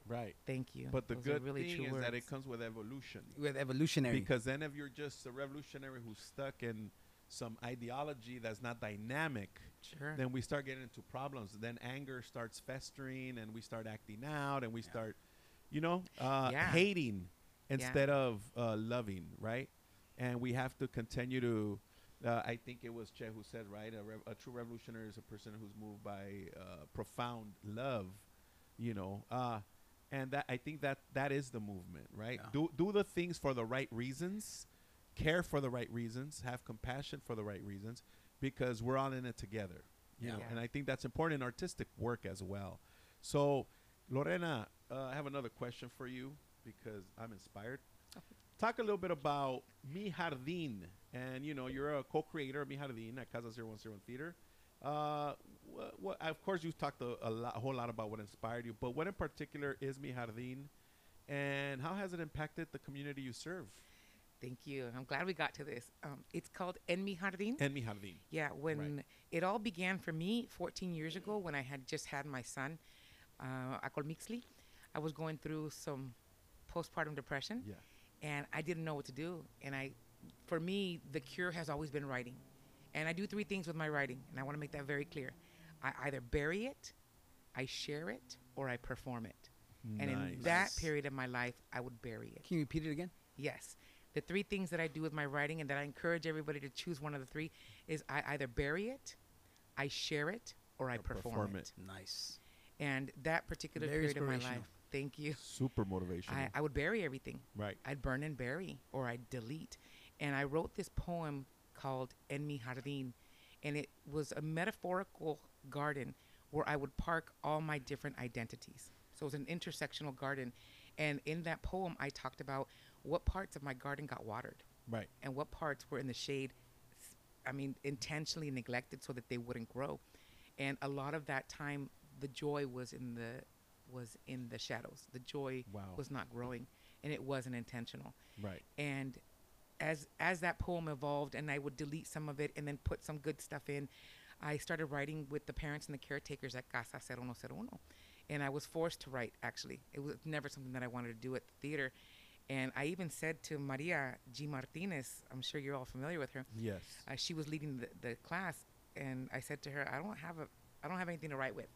Right. Thank you. But the Those good really thing true is that it comes with evolution. with evolutionary. Because then if you're just a revolutionary who's stuck in some ideology that's not dynamic, Sure. then we start getting into problems. Then anger starts festering and we start acting out and we start, you know, uh, Yeah. hating instead of uh, loving, right? And we have to continue to. Uh, I think it was Che who said, right? A, rev- a true revolutionary is a person who's moved by uh, profound love, you know. Uh, and that I think that that is the movement, right? Yeah. Do do the things for the right reasons, care for the right reasons, have compassion for the right reasons, because we're all in it together. You Yeah. know, Yeah. and I think that's important in artistic work as well. So, Lorena, uh, I have another question for you because I'm inspired. Talk a little bit about Mi Jardín, and you know you're a co-creator of Mi Jardín at Casa 0101 Theater. Uh, of course, you've talked a, a, lot, a whole lot about what inspired you, but what in particular is Mi Jardín, and how has it impacted the community you serve? Thank you. I'm glad we got to this. Um, it's called En Mi Jardín. And Mi Jardín. Yeah, when it all began for me 14 years ago when I had just had my son, uh, Akol Mixley, I was going through some postpartum depression Yeah. and I didn't know what to do. And I, for me, the cure has always been writing. And I do three things with my writing, and I want to make that very clear. I either bury it, I share it, or I perform it. And in that period of my life, I would bury it. Can you repeat it again? Yes. The three things that I do with my writing and that I encourage everybody to choose one of the three is I either bury it, I share it, or I Or perform, perform it. Nice. And that particular Very period of my life, thank you. Super motivational. I, I would bury everything. right. I'd burn and bury, or I'd delete. And I wrote this poem called En mi jardín, and it was a metaphorical garden where I would park all my different identities. So it was an intersectional garden. And in that poem, I talked about what parts of my garden got watered Right. and what parts were in the shade I mean intentionally neglected so that they wouldn't grow and a lot of that time the joy was in the was in the shadows the joy Wow. was not growing and it wasn't intentional Right. and as as that poem evolved and i would delete some of it and then put some good stuff in i started writing with the parents and the caretakers at casa 0101 and i was forced to write actually. It was never something that i wanted to do at the theater. And i even said to maria g. Martinez i'm sure you're all familiar with her. Yes. uh, she was leading the, the class. And i said to her i don't have a i don't have anything to write with.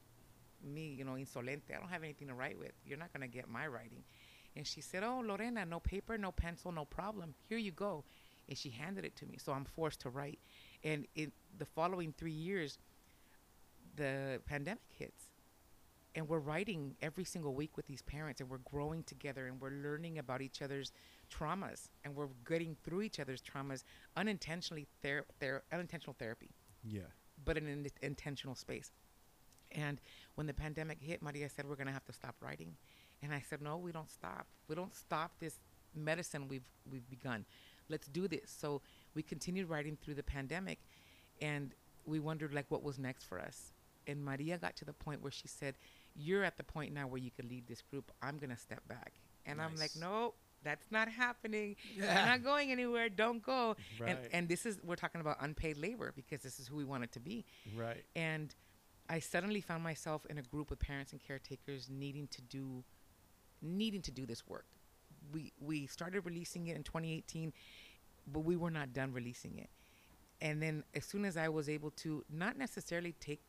Me you know insolente. I don't have anything to write with. You're not going to get my writing and she said oh lorena no paper no pencil no problem. Here you go. And she handed it to me. So i'm forced to write. And in the following three years the pandemic hits. And we're writing every single week with these parents and we're growing together and we're learning about each other's traumas and we're getting through each other's traumas unintentionally ther- ther- unintentional therapy. Yeah. but in an intentional space. And when the pandemic hit maria said we're going to have to stop writing and i said no we don't stop we don't stop this medicine we've we've begun let's do this so we continued writing through the pandemic and we wondered like what was next for us and maria got to the point where she said you're at the point now where you can lead this group i'm going to step back and i'm like "No, that's not happening. Yeah. We're not going anywhere. Don't go. And, Right. and this is, we're talking about unpaid labor because this is who we want it to be. Right. And I suddenly found myself in a group with parents and caretakers needing to do needing to do this work. We we started releasing it in 2018, but we were not done releasing it. And then as soon as I was able to not necessarily take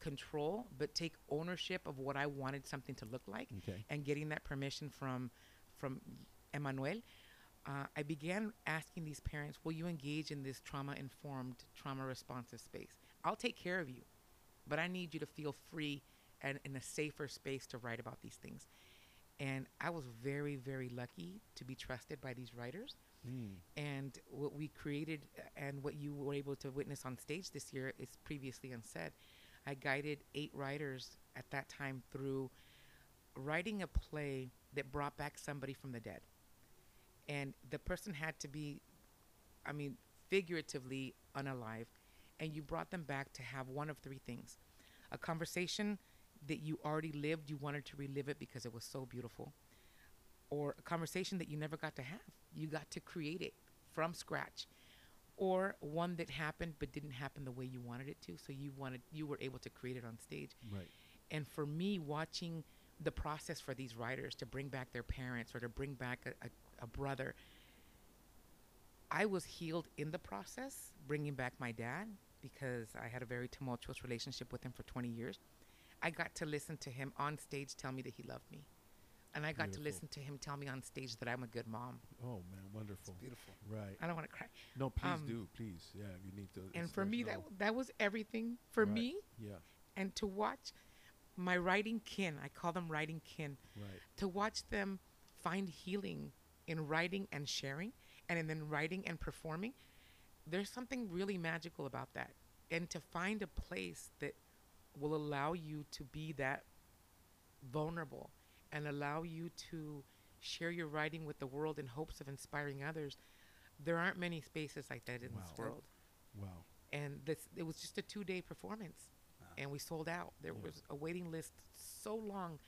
control, but take ownership of what I wanted something to look like Okay. and getting that permission from from Emmanuel, uh, I began asking these parents, "Will you engage in this trauma-informed, trauma-responsive space? I'll take care of you, but I need you to feel free and in a safer space to write about these things." And I was very, very lucky to be trusted by these writers. Mm. And what we created uh, and what you were able to witness on stage this year is previously unsaid. I guided eight writers at that time through writing a play that brought back somebody from the dead. And the person had to be, I mean, figuratively unalive. And you brought them back to have one of three things a conversation that you already lived, you wanted to relive it because it was so beautiful, or a conversation that you never got to have. You got to create it from scratch. Or one that happened but didn't happen the way you wanted it to, so you wanted you were able to create it on stage. Right. And for me, watching the process for these writers to bring back their parents or to bring back a, a, a brother, I was healed in the process, bringing back my dad because I had a very tumultuous relationship with him for 20 years. I got to listen to him on stage tell me that he loved me. And I got Beautiful. to listen to him tell me on stage that I'm a good mom. Oh man, wonderful. Beautiful. Right. I don't want to cry. No, please Um, do, please. Yeah, you need to. And for me, that no- that was everything for Right. me. Yeah. And to watch my writing kin, I call them writing kin, Right. to watch them find healing in writing and sharing, and in then writing and performing, there's something really magical about that. And to find a place that will allow you to be that vulnerable and allow you to share your writing with the world in hopes of inspiring others, there aren't many spaces like that in Wow. this world Wow. and this it was just a two day performance uh-huh. and we sold out there Yeah. was a waiting list so long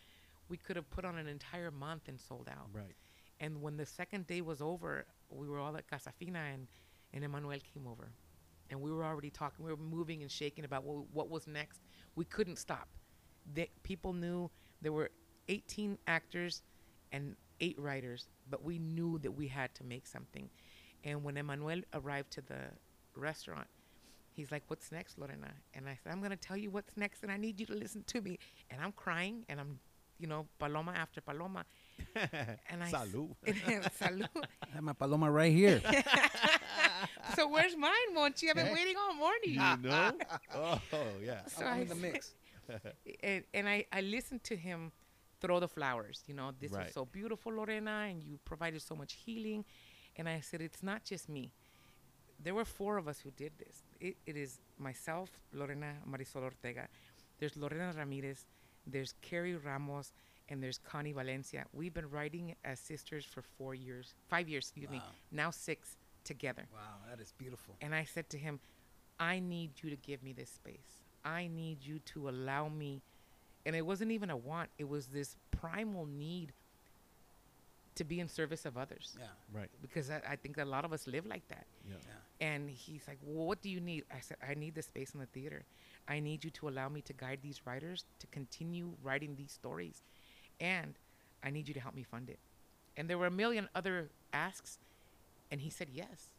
we could have put on an entire month and sold out Right. and when the second day was over we were all at casafina and and emmanuel came over and we were already talking we were moving and shaking about what, what was next we couldn't stop the, people knew there were 18 actors and eight writers but we knew that we had to make something and when emmanuel arrived to the restaurant He's like, "What's next, Lorena?" And I said, "I'm gonna tell you what's next, and I need you to listen to me." And I'm crying, and I'm, you know, paloma after paloma. And I s- Salud. Salud. I have my paloma right here. so where's mine, Monchi? I've been waiting all morning. you know? oh yeah. So I'm I in the mix. and, and I, I listened to him throw the flowers. You know, this Right. was so beautiful, Lorena, and you provided so much healing. And I said, it's not just me. There were four of us who did this. It, it is myself, Lorena Marisol Ortega. There's Lorena Ramirez. There's Carrie Ramos. And there's Connie Valencia. We've been writing as sisters for four years, five years, excuse me, now six together. Wow, that is beautiful. And I said to him, I need you to give me this space. I need you to allow me. And it wasn't even a want, it was this primal need to be in service of others. Yeah, Right. Because I, I think that a lot of us live like that. Yeah. yeah. And he's like, Well, what do you need? I said, I need the space in the theater. I need you to allow me to guide these writers to continue writing these stories. And I need you to help me fund it. And there were a million other asks. And he said, Yes.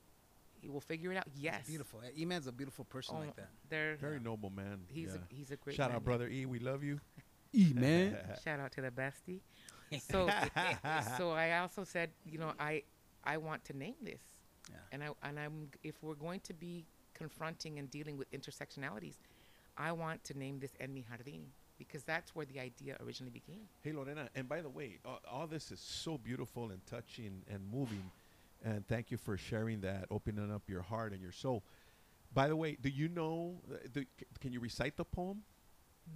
He will figure it out. Yes. Beautiful. E Man's a beautiful person Oh, like that. They're, Very noble man. he's yeah. a he's a great Shout man, out, brother E. We love you. E Man. Shout out to the bestie. So so I also said, you know, I I want to name this. Yeah. And I and I'm if we're going to be confronting and dealing with intersectionalities, I want to name this En Mi Jardín because that's where the idea originally began. Hey Lorena, and by the way, all, all this is so beautiful and touching and moving, and thank you for sharing that, opening up your heart and your soul. By the way, do you know? uh, The, can you recite the poem?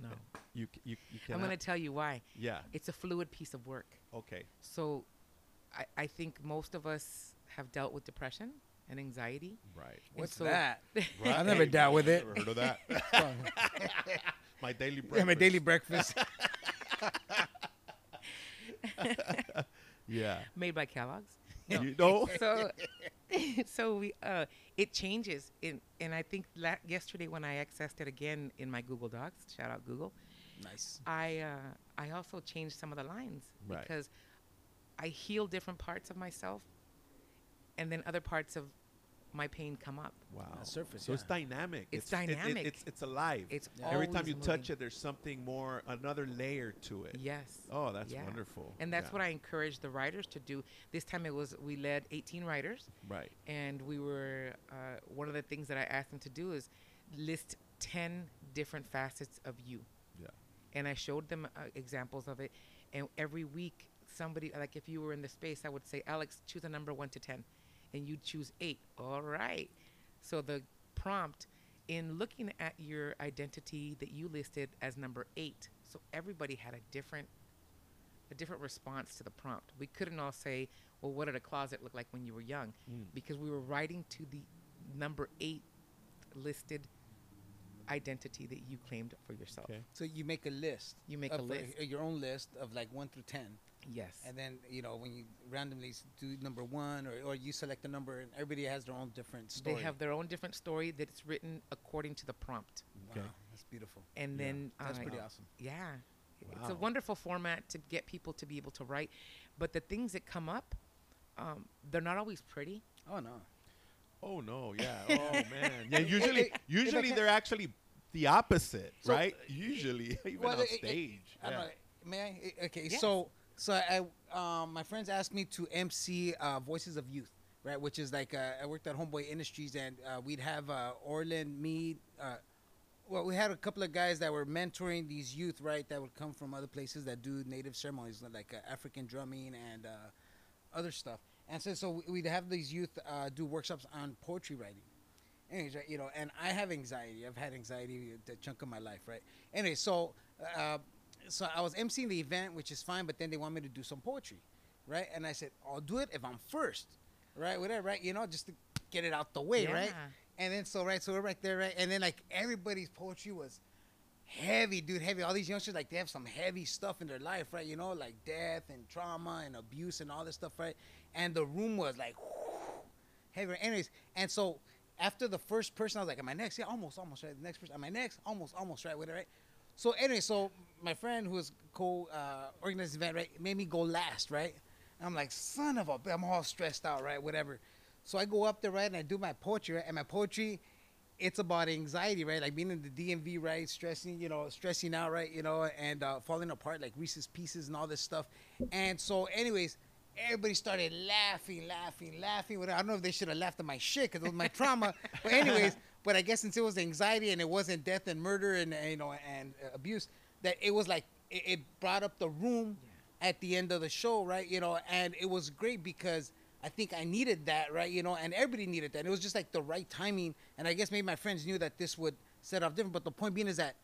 No. You c- you, you I'm going to tell you why. Yeah. It's a fluid piece of work. Okay. So I, I think most of us have dealt with depression and anxiety. Right. And What's so- that? Right. I've never dealt with it. Never heard of that. my daily breakfast. Yeah, my daily breakfast. Yeah. made by Kellogg's. You know? so so we uh it changes in and i think la- yesterday when i accessed it again in my google docs shout out google Nice. i uh i also changed some of the lines Right. because i heal different parts of myself and then other parts of my pain come up Wow. the surface, So it's dynamic. It's it- it- dynamic. it's it's alive. It's every time always you touch moving. it, there's something more, another layer to it. yes Oh, that's Yeah. wonderful. and that's Yeah. what i encourage the writers to do this time it was we led 18 writers Right. and we were uh, one of the things that I asked them to do is list ten different facets of you, Yeah. and I showed them uh, examples of it. And every week, somebody like if you were in the space, I would say, Alex, choose a number one to ten, and you choose eight. All right. So the prompt in looking at your identity that you listed as number eight, so everybody had a different a different response to the prompt. We couldn't all say, well, what did a closet look like when you were young? Mm. Because we were writing to the number eight listed identity that you claimed for yourself. Okay. So you make a list. You make a uh, list. your own list of like one through ten, Yes. and then you know when you randomly do number one, or, or you select a number, and everybody has their own different story. they have their own different story that's written according to the prompt. Wow, Okay. that's beautiful. And Yeah. then That's uh, pretty awesome. Yeah. It's a wonderful format to get people to be able to write. But the things that come up, um, they're not always pretty. Oh no. Oh no, yeah. Oh man. Yeah, usually if- if usually they're actually the opposite, So- right? Usually even Well, on it- it- stage. I don't yeah. know. May I? I- Okay, Yes. so so I um, my friends asked me to MC uh, Voices of Youth, right? Which is like uh, I worked at Homeboy Industries, and uh, we'd have uh, Orland, me. Uh, well, we had a couple of guys that were mentoring these youth, right? That would come from other places that do native ceremonies, like uh, African drumming and other stuff. And so, so we- we'd have these youth do workshops on poetry writing. Anyways, right, you know, and I have anxiety. I've had anxiety a chunk of my life, right? Anyway, so uh, so I was emceeing the event, which is fine, but then they want me to do some poetry, right? And I said, I'll do it if I'm first, right? Whatever, right? You know, just to get it out the way, right? And then so right, so we're right there, right? And then like everybody's poetry was heavy, dude, heavy. All these youngsters like they have some heavy stuff in their life, right? You know, like death and trauma and abuse and all this stuff, right? And the room was like heavy. Anyways, and so after the first person, I was like, "Am I next?" Yeah, almost, almost right. The next person, am I next? Almost, almost right. Whatever, right? So anyway, so my friend who was co uh, event, right, made me go last, right? And I'm like, son of a, I'm all stressed out, right? Whatever. So I go up there, right, and I do my poetry, right? And my poetry, it's about anxiety, right? Like being in the DMV, right? Stressing, you know, stressing out, right? You know, and uh, falling apart, like Reese's Pieces and all this stuff. And so, anyways, everybody started laughing, laughing, laughing. I don't know if they should have laughed at my shit because it was my trauma. But anyways, but I guess since it was anxiety and it wasn't death and murder and, and, you know and uh, abuse, that it was like it, it brought up the room at the end of the show, right? You know, and it was great because I think I needed that, right? You know, and everybody needed that. And it was just like the right timing, and I guess maybe my friends knew that this would set off different. But the point being is that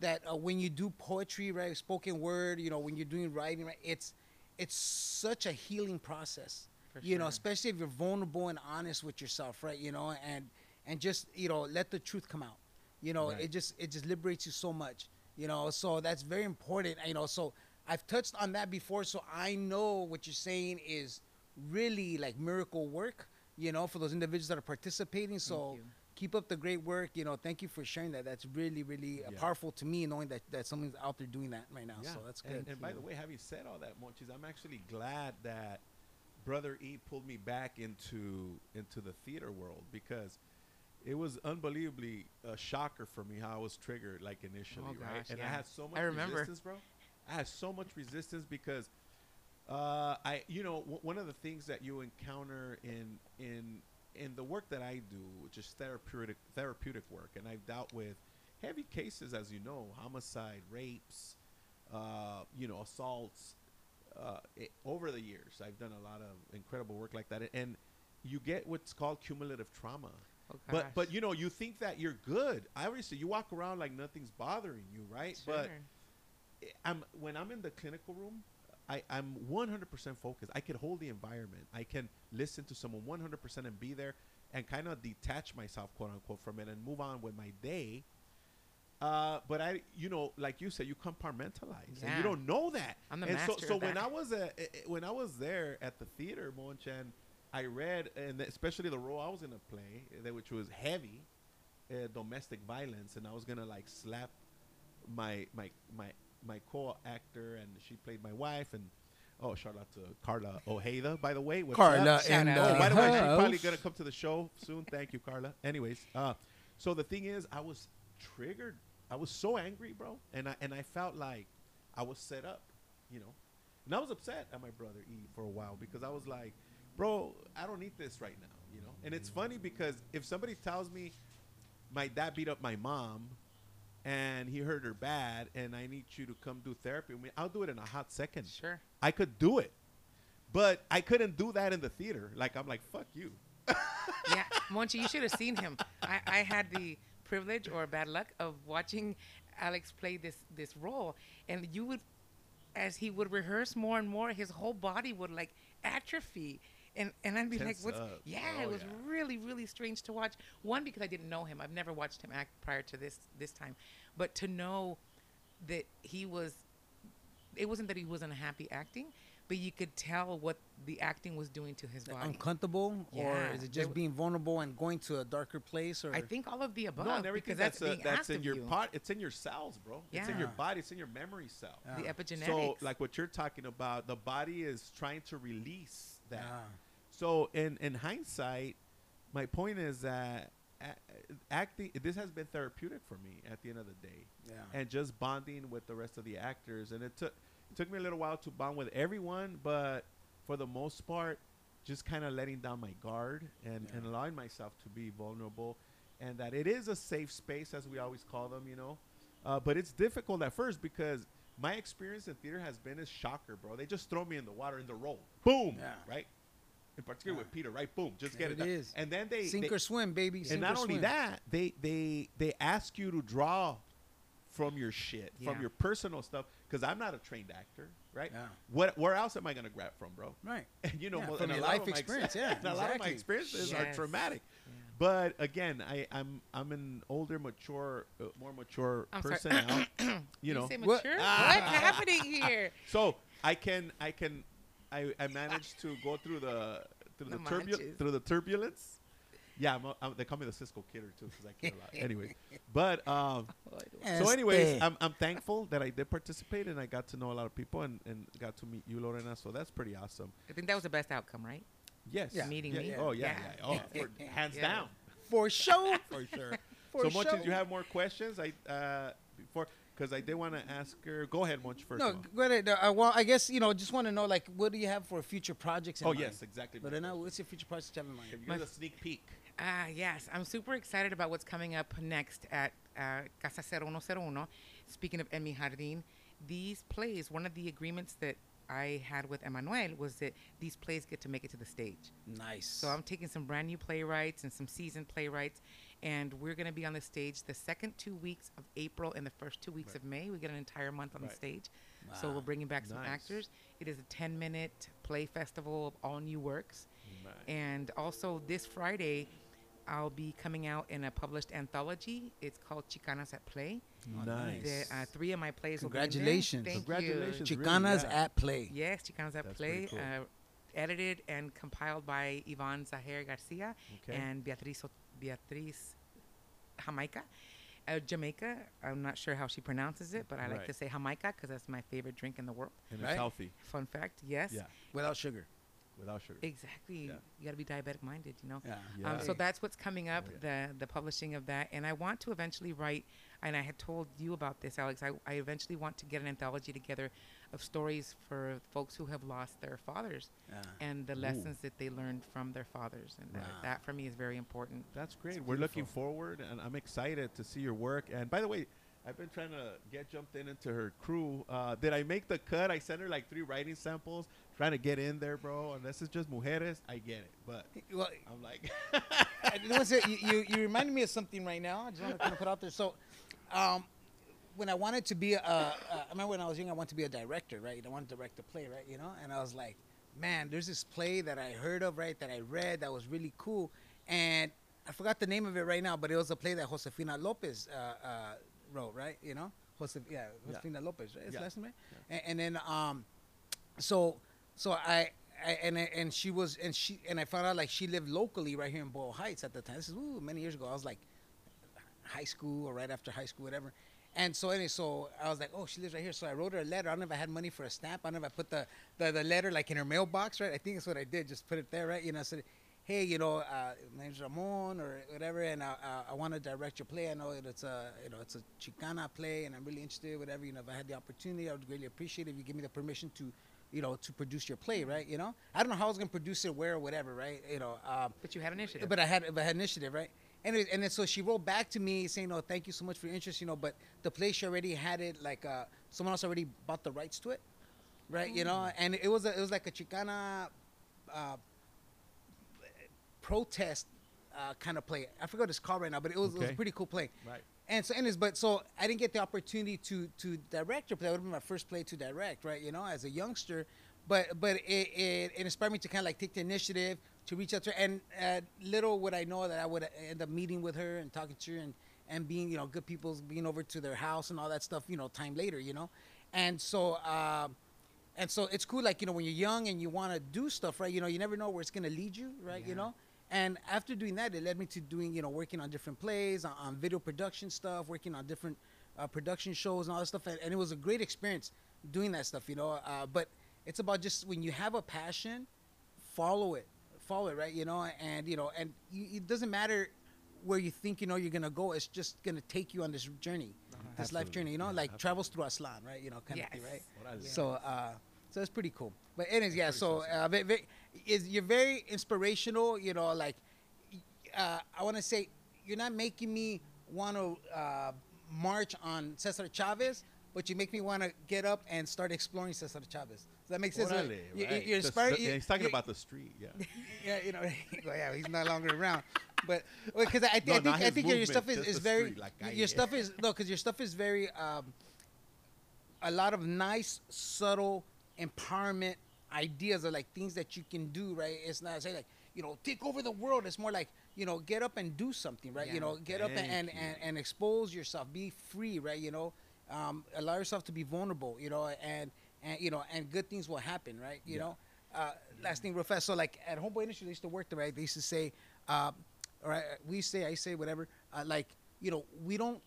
that uh, when you do poetry, right, spoken word, you know, when you're doing writing, right, it's it's such a healing process. For you know, especially if you're vulnerable and honest with yourself, right? You know, and and just you know let the truth come out. You know, Right. it just it just liberates you so much. You know, so that's very important. You know, so I've touched on that before, so I know what you're saying is really like miracle work. You know, for those individuals that are participating. So keep up the great work. You know, thank you for sharing that. That's really really uh, Yeah. powerful to me, knowing that that someone's out there doing that right now. Yeah. So that's and, good. And by the way, having said all that, Monchis, I'm actually glad that Brother E pulled me back into into the theater world because it was unbelievably a shocker for me how I was triggered like initially, Oh, right? gosh, And I had so much resistance, bro. I had so much resistance because uh, I, you know, w- one of the things that you encounter in in in the work that I do, which is therapeutic therapeutic work, and I've dealt with heavy cases, as you know, homicide, rapes, uh, you know, assaults. Uh, i over the years, I've done a lot of incredible work like that, and you get what's called cumulative trauma. Oh, But but you know, you think that you're good. Obviously, you walk around like nothing's bothering you, right? But Sure. I'm when I'm in the clinical room, I, I'm 100% focused. I can hold the environment. I can listen to someone 100% and be there and kind of detach myself, quote unquote, from it and move on with my day. Uh, but I, you know, like you said, you compartmentalize, and you don't know that. I'm the and so, master so of when. I was uh, eh, eh, when I was there at the theater, Monchan, I read, and especially the role I was gonna play, eh, that which was heavy, uh, domestic violence, and I was gonna like slap my my my my co-actor, and she played my wife, and oh, shout out to Carla Ojeda, by the way. Carla and. Oh, uh, by the way, she's house. probably gonna come to the show soon. Thank you, Carla. Anyways, uh, so the thing is, I was triggered. I was so angry, bro, and I and I felt like I was set up, you know, and I was upset at my brother E for a while because I was like, bro, I don't need this right now, you know. And it's funny because if somebody tells me my dad beat up my mom and he hurt her bad and I need you to come do therapy with me, I'll do it in a hot second. Sure. I could do it. But I couldn't do that in the theater. Like I'm like, fuck you. yeah, Monchi, you should have seen him. I, I had the privilege or bad luck of watching Alex play this this role, and you would, as he would rehearse more and more, his whole body would like atrophy, and and I'd be Tense like, what's up. yeah, Oh, it was yeah. really really strange to watch. One because I didn't know him. I've never watched him act prior to this this time, but to know that he was, it wasn't that he wasn't happy acting. But you could tell what the acting was doing to his body. uncomfortable, or is it just w- being vulnerable and going to a darker place? Or I think all of the above. no, and everything because that's, that's, uh, being that's in your you. pot. It's in your cells, bro. It's in your body. It's in your memory cell. Yeah. the Yeah. epigenetics. So, like what you're talking about, the body is trying to release that. Yeah. So, in in hindsight, my point is that acting this has been therapeutic for me at the end of the day, Yeah. and just bonding with the rest of the actors. And it took it took me a little while to bond with everyone, but for the most part, just kind of letting down my guard and, and allowing myself to be vulnerable, and that it is a safe space as we always call them, you know. Uh, but it's difficult at first because my experience in theater has been a shocker, bro. They just throw me in the water in the role, boom, Yeah. right. In particular Yeah. with Peter, right? Boom, just There get it. it done. is. And then they Sink they- or swim, baby. Sink and not or only swim. that, they they they ask you to draw from your shit, Yeah. from your personal stuff, because I'm not a trained actor, right? Yeah. What where else am I gonna grab from, bro? Right. And you know, Yeah, mo- from and a your life of my experience, yeah, and a lot of my exactly. experiences are Yes. traumatic. Yeah. But again, I, I'm I'm an older, mature, uh, more mature I'm person now. you know, say What- Ah. What's happening here? so I can I can I, I managed to go through the through the, No turbu- manches. through the turbulence. Yeah, I'm a, I'm, they call me the Cisco Kidder too because I kid a lot. Anyway, but um, so anyways, I'm, I'm thankful that I did participate and I got to know a lot of people and, and got to meet you, Lorena. So that's pretty awesome. I think that was the best outcome, right? Yes, Yeah. Meeting yeah, me. yeah. Oh yeah, Yeah. yeah. Oh, for, hands Yeah. down for sure. for sure. For so, Monchi, sure. do you have more questions? I uh, before because I did want to ask her. Go ahead, Monchi, first. no, of all. go ahead. Uh, well, I guess you know. Just want to know, like, what do you have for future projects? In Oh mind? yes, exactly. But now, what's your future projects you have in mind? Give My- us a sneak peek. Ah, yes. I'm super excited about what's coming up next at uh, Casa 0101. Speaking of En Mi Jardín, these plays, one of the agreements that I had with Emmanuel was that these plays get to make it to the stage. Nice. So I'm taking some brand new playwrights and some seasoned playwrights, and we're going to be on the stage the second two weeks of April and the first two weeks Right. of May. We get an entire month on Right. the stage. So ah, we're bringing back some Nice. actors. It is a 10 minute play festival of all new works. Right. And also this Friday, I'll be coming out in a published anthology. It's called Chicanas at Play. Nice. The, uh, three of my plays will be there. Congratulations. Thank Congratulations. You. really, Chicanas yeah. at play. Yes, Chicanas at That's Play. cool. Uh, edited and compiled by Ivan Zaher Garcia Okay. and Beatriz, O- Beatriz Jamaica. Uh, Jamaica, I'm not sure how she pronounces it, but I like to say Jamaica because that's my favorite drink in the world. and Right? it's healthy. Fun fact, yes. Yeah, Without sugar. Without sugar. Exactly. Yeah. You got to be diabetic minded, you know. Yeah. Yeah. Um, so that's what's coming up, Oh, yeah. the the publishing of that, and I want to eventually write. And I had told you about this, Alex. I, I eventually want to get an anthology together of stories for folks who have lost their fathers Yeah. and the lessons that they learned from their fathers, and that, Wow. that for me is very important. That's great. We're looking forward, and I'm excited to see your work. And by the way, I've been trying to get jumped in into her crew. Uh, did I make the cut? I sent her like three writing samples, trying to get in there, bro. Unless it's just mujeres, I get it. But Well, I'm like, you, you, you you reminded me of something right now. I just want to kind of put out there. So, um, when I wanted to be, a, uh, I remember when I was young, I wanted to be a director, right? I wanted to direct a play, right? You know, and I was like, man, there's this play that I heard of, right? That I read that was really cool, and I forgot the name of it right now, but it was a play that Josefina Lopez uh, uh, wrote, right? You know, Jose, yeah, Yeah. Josefina Lopez, right? Is Yeah. last name, right? And, and then um, so so I. I, and and she was and she and I found out like she lived locally right here in Boyle Heights at the time. This is ooh, many years ago. I was like high school or right after high school, whatever. And so anyway, so I was like, oh, she lives right here. So I wrote her a letter. I don't know if I had money for a stamp. I don't know if I put the, the, the letter like in her mailbox, right? I think that's what I did. Just put it there, right? You know, I said, hey, you know, uh, my name's Ramon or whatever, and I, I, I want to direct your play. I know it's a, you know, it's a Chicana play, and I'm really interested. Whatever, you know, if I had the opportunity, I would really appreciate it if you give me the permission to, you know, to produce your play, right? You know, I don't know how I was gonna produce it, where, or whatever, right? You know, um, But you had an initiative. but I had, but I had initiative, right? And it, and then so she wrote back to me saying, "No, thank you so much for your interest, you know, but the place she already had it, like uh, someone else already bought the rights to it, right? You know, and it was a, it was like a Chicana uh, protest uh, kind of play. I forgot what it's called right now, but it was, it was a pretty cool play. Right. And so, anyways, but so I didn't get the opportunity to to direct her play. That would have been my first play to direct, right? You know, as a youngster. But but it, it, it inspired me to kind of like take the initiative to reach out to her. And uh, little would I know that I would end up meeting with her and talking to her and and being you know good people, being over to their house and all that stuff. You know, time later, you know. And so. Uh, and so it's cool, like you know, when you're young and you want to do stuff, right? You know, you never know where it's gonna lead you, right? You know. And after doing that, it led me to doing, you know, working on different plays, on, on video production stuff, working on different uh, production shows and all that stuff. And, and it was a great experience doing that stuff, you know. Uh, but it's about just when you have a passion, follow it, follow it, right? You know, and you know, and you, it doesn't matter where you think you know you're gonna go. It's just gonna take you on this journey, this life journey. You know, Yeah, like travels through Aztlán, right? You know, kind of thing, right? Órale. So, uh, so it's pretty cool. But anyways, yeah. pretty So, uh, ve- ve- is you're very inspirational. You know, like uh, I want to say you're not making me want to uh, march on Cesar Chavez, but you make me want to get up and start exploring Cesar Chavez. Does that make sense? Órale, You- you- right. You're inspired. the- he's talking about the street. Yeah. yeah, you know, well, yeah, he's no longer around. But because I, thi- No, I think I think your stuff is, is very street, la your stuff is no because your stuff is very um, a lot of nice subtle empowerment ideas are like things that you can do right? It's not say like you know take over the world. It's more like you know get up and do something right? You know get up and and, and and expose yourself. Be free right? You know um, allow yourself to be vulnerable you know and and you know and good things will happen right? You Yeah. know? Uh, last thing real fast so like at homeboy industry they used to work there right? They used to say uh, or I, we say i say whatever uh, like you know we don't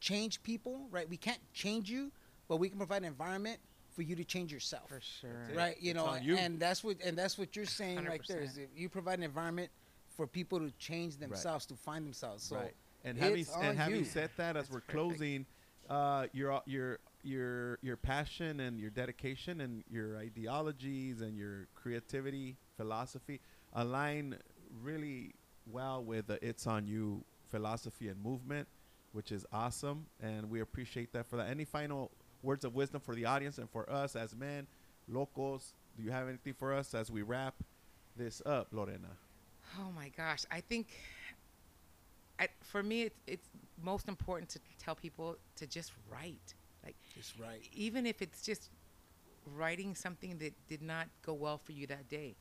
change people right? We can't change you but we can provide an environment for you to change yourself For sure. right you It's know you. and that's what and that's what you're saying right there is 100%. if you provide an environment for people to change themselves to find themselves so right. And having and having you. said that, as That's we're perfect. closing, uh, your your your your passion and your dedication and your ideologies and your creativity philosophy align really well with the "It's on You" philosophy and movement, which is awesome, and we appreciate that for that. Any final words of wisdom for the audience and for us as men, locals? Do you have anything for us as we wrap this up, Lorena? Oh my gosh, I think I, for me it's, it's most important to tell people to just write. Like it's right even if it's just writing something that did not go well for you that day.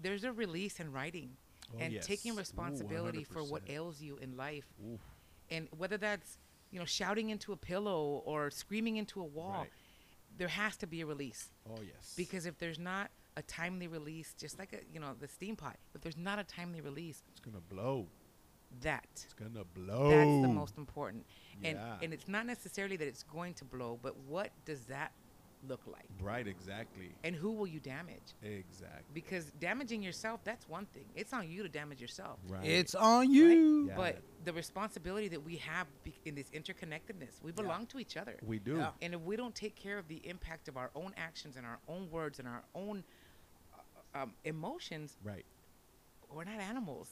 There's a release in writing Oh, and yes. taking Ooh, responsibility for what ails you in life. Oof. And whether that's, you know, shouting into a pillow or screaming into a wall, Right. there has to be a release. Oh yes. Because if there's not a timely release, just like a, you know, the steam pot, if there's not a timely release, It's gonna blow. that It's gonna blow. that's the most important. And Yeah. and it's not necessarily that it's going to blow, but what does that look like? Right, exactly. And who will you damage? Exactly. Because damaging yourself, that's one thing. It's on you to damage yourself. Right. it's on you Yeah. But the responsibility that we have be- in this interconnectedness, we belong to each other. we do. Yeah. And if we don't take care of the impact of our own actions and our own words and our own uh, um, emotions, Right. we're not animals,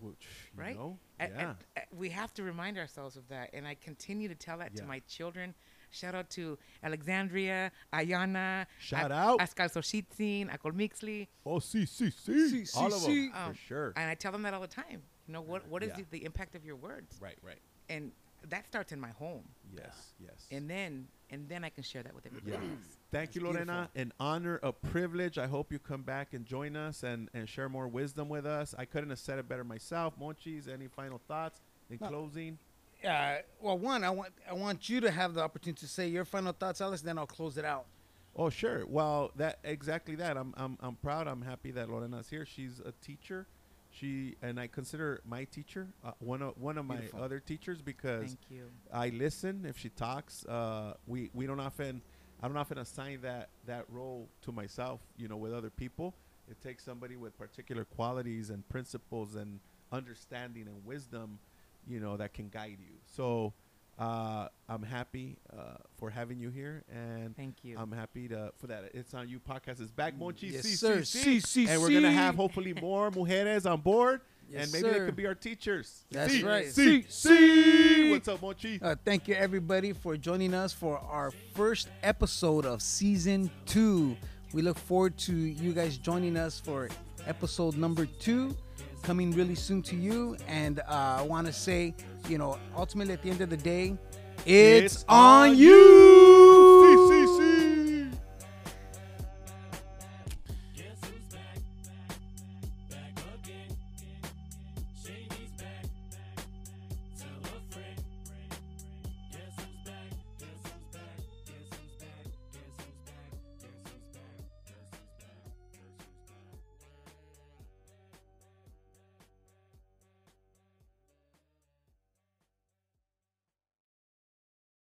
Which, you right? know? And- yeah. and, uh, we have to remind ourselves of that. And I continue to tell that Yeah. to my children. Shout out to Alexandria, Ayana, Shout a- out. Ascal Sochitzin, Akol Mixley. oh, see, see, see. See, All see, of see. them. Um, for sure. And I tell them that all the time. You know, what, what is Yeah. the, the impact of your words? right, right. And that starts in my home. Yes, yes. And then and then I can share that with everybody Yeah. else. Thank you, That's Lorena. An honor, a privilege. I hope you come back and join us and, and share more wisdom with us. I couldn't have said it better myself. Monchis, any final thoughts in No. closing? Uh, well, one, I want I want you to have the opportunity to say your final thoughts, Alice. Then I'll close it out. Oh, sure. Well, that exactly that. I'm I'm I'm proud. I'm happy that Lorena's here. She's a teacher. She and I consider my teacher uh, one of one of my other teachers because Thank you. I listen if she talks. Uh, we we don't often I don't often assign that that role to myself. You know, with other people, it takes somebody with particular qualities and principles and understanding and wisdom, you know, that can guide you. So uh, I'm happy uh, for having you here, and Thank you. I'm happy to for that. It's on you podcast is back, Monchi. Yes, C, sir. C, C. C, C, and we're gonna have hopefully more mujeres on board, Yes, and maybe they could be our teachers. That's C, right. C, C, C. What's up, Monchi? Uh, thank you, everybody, for joining us for our first episode of season two. We look forward to you guys joining us for episode number two, coming really soon to you. And uh, I want to say, you know, ultimately at the end of the day, it's, It's on on you.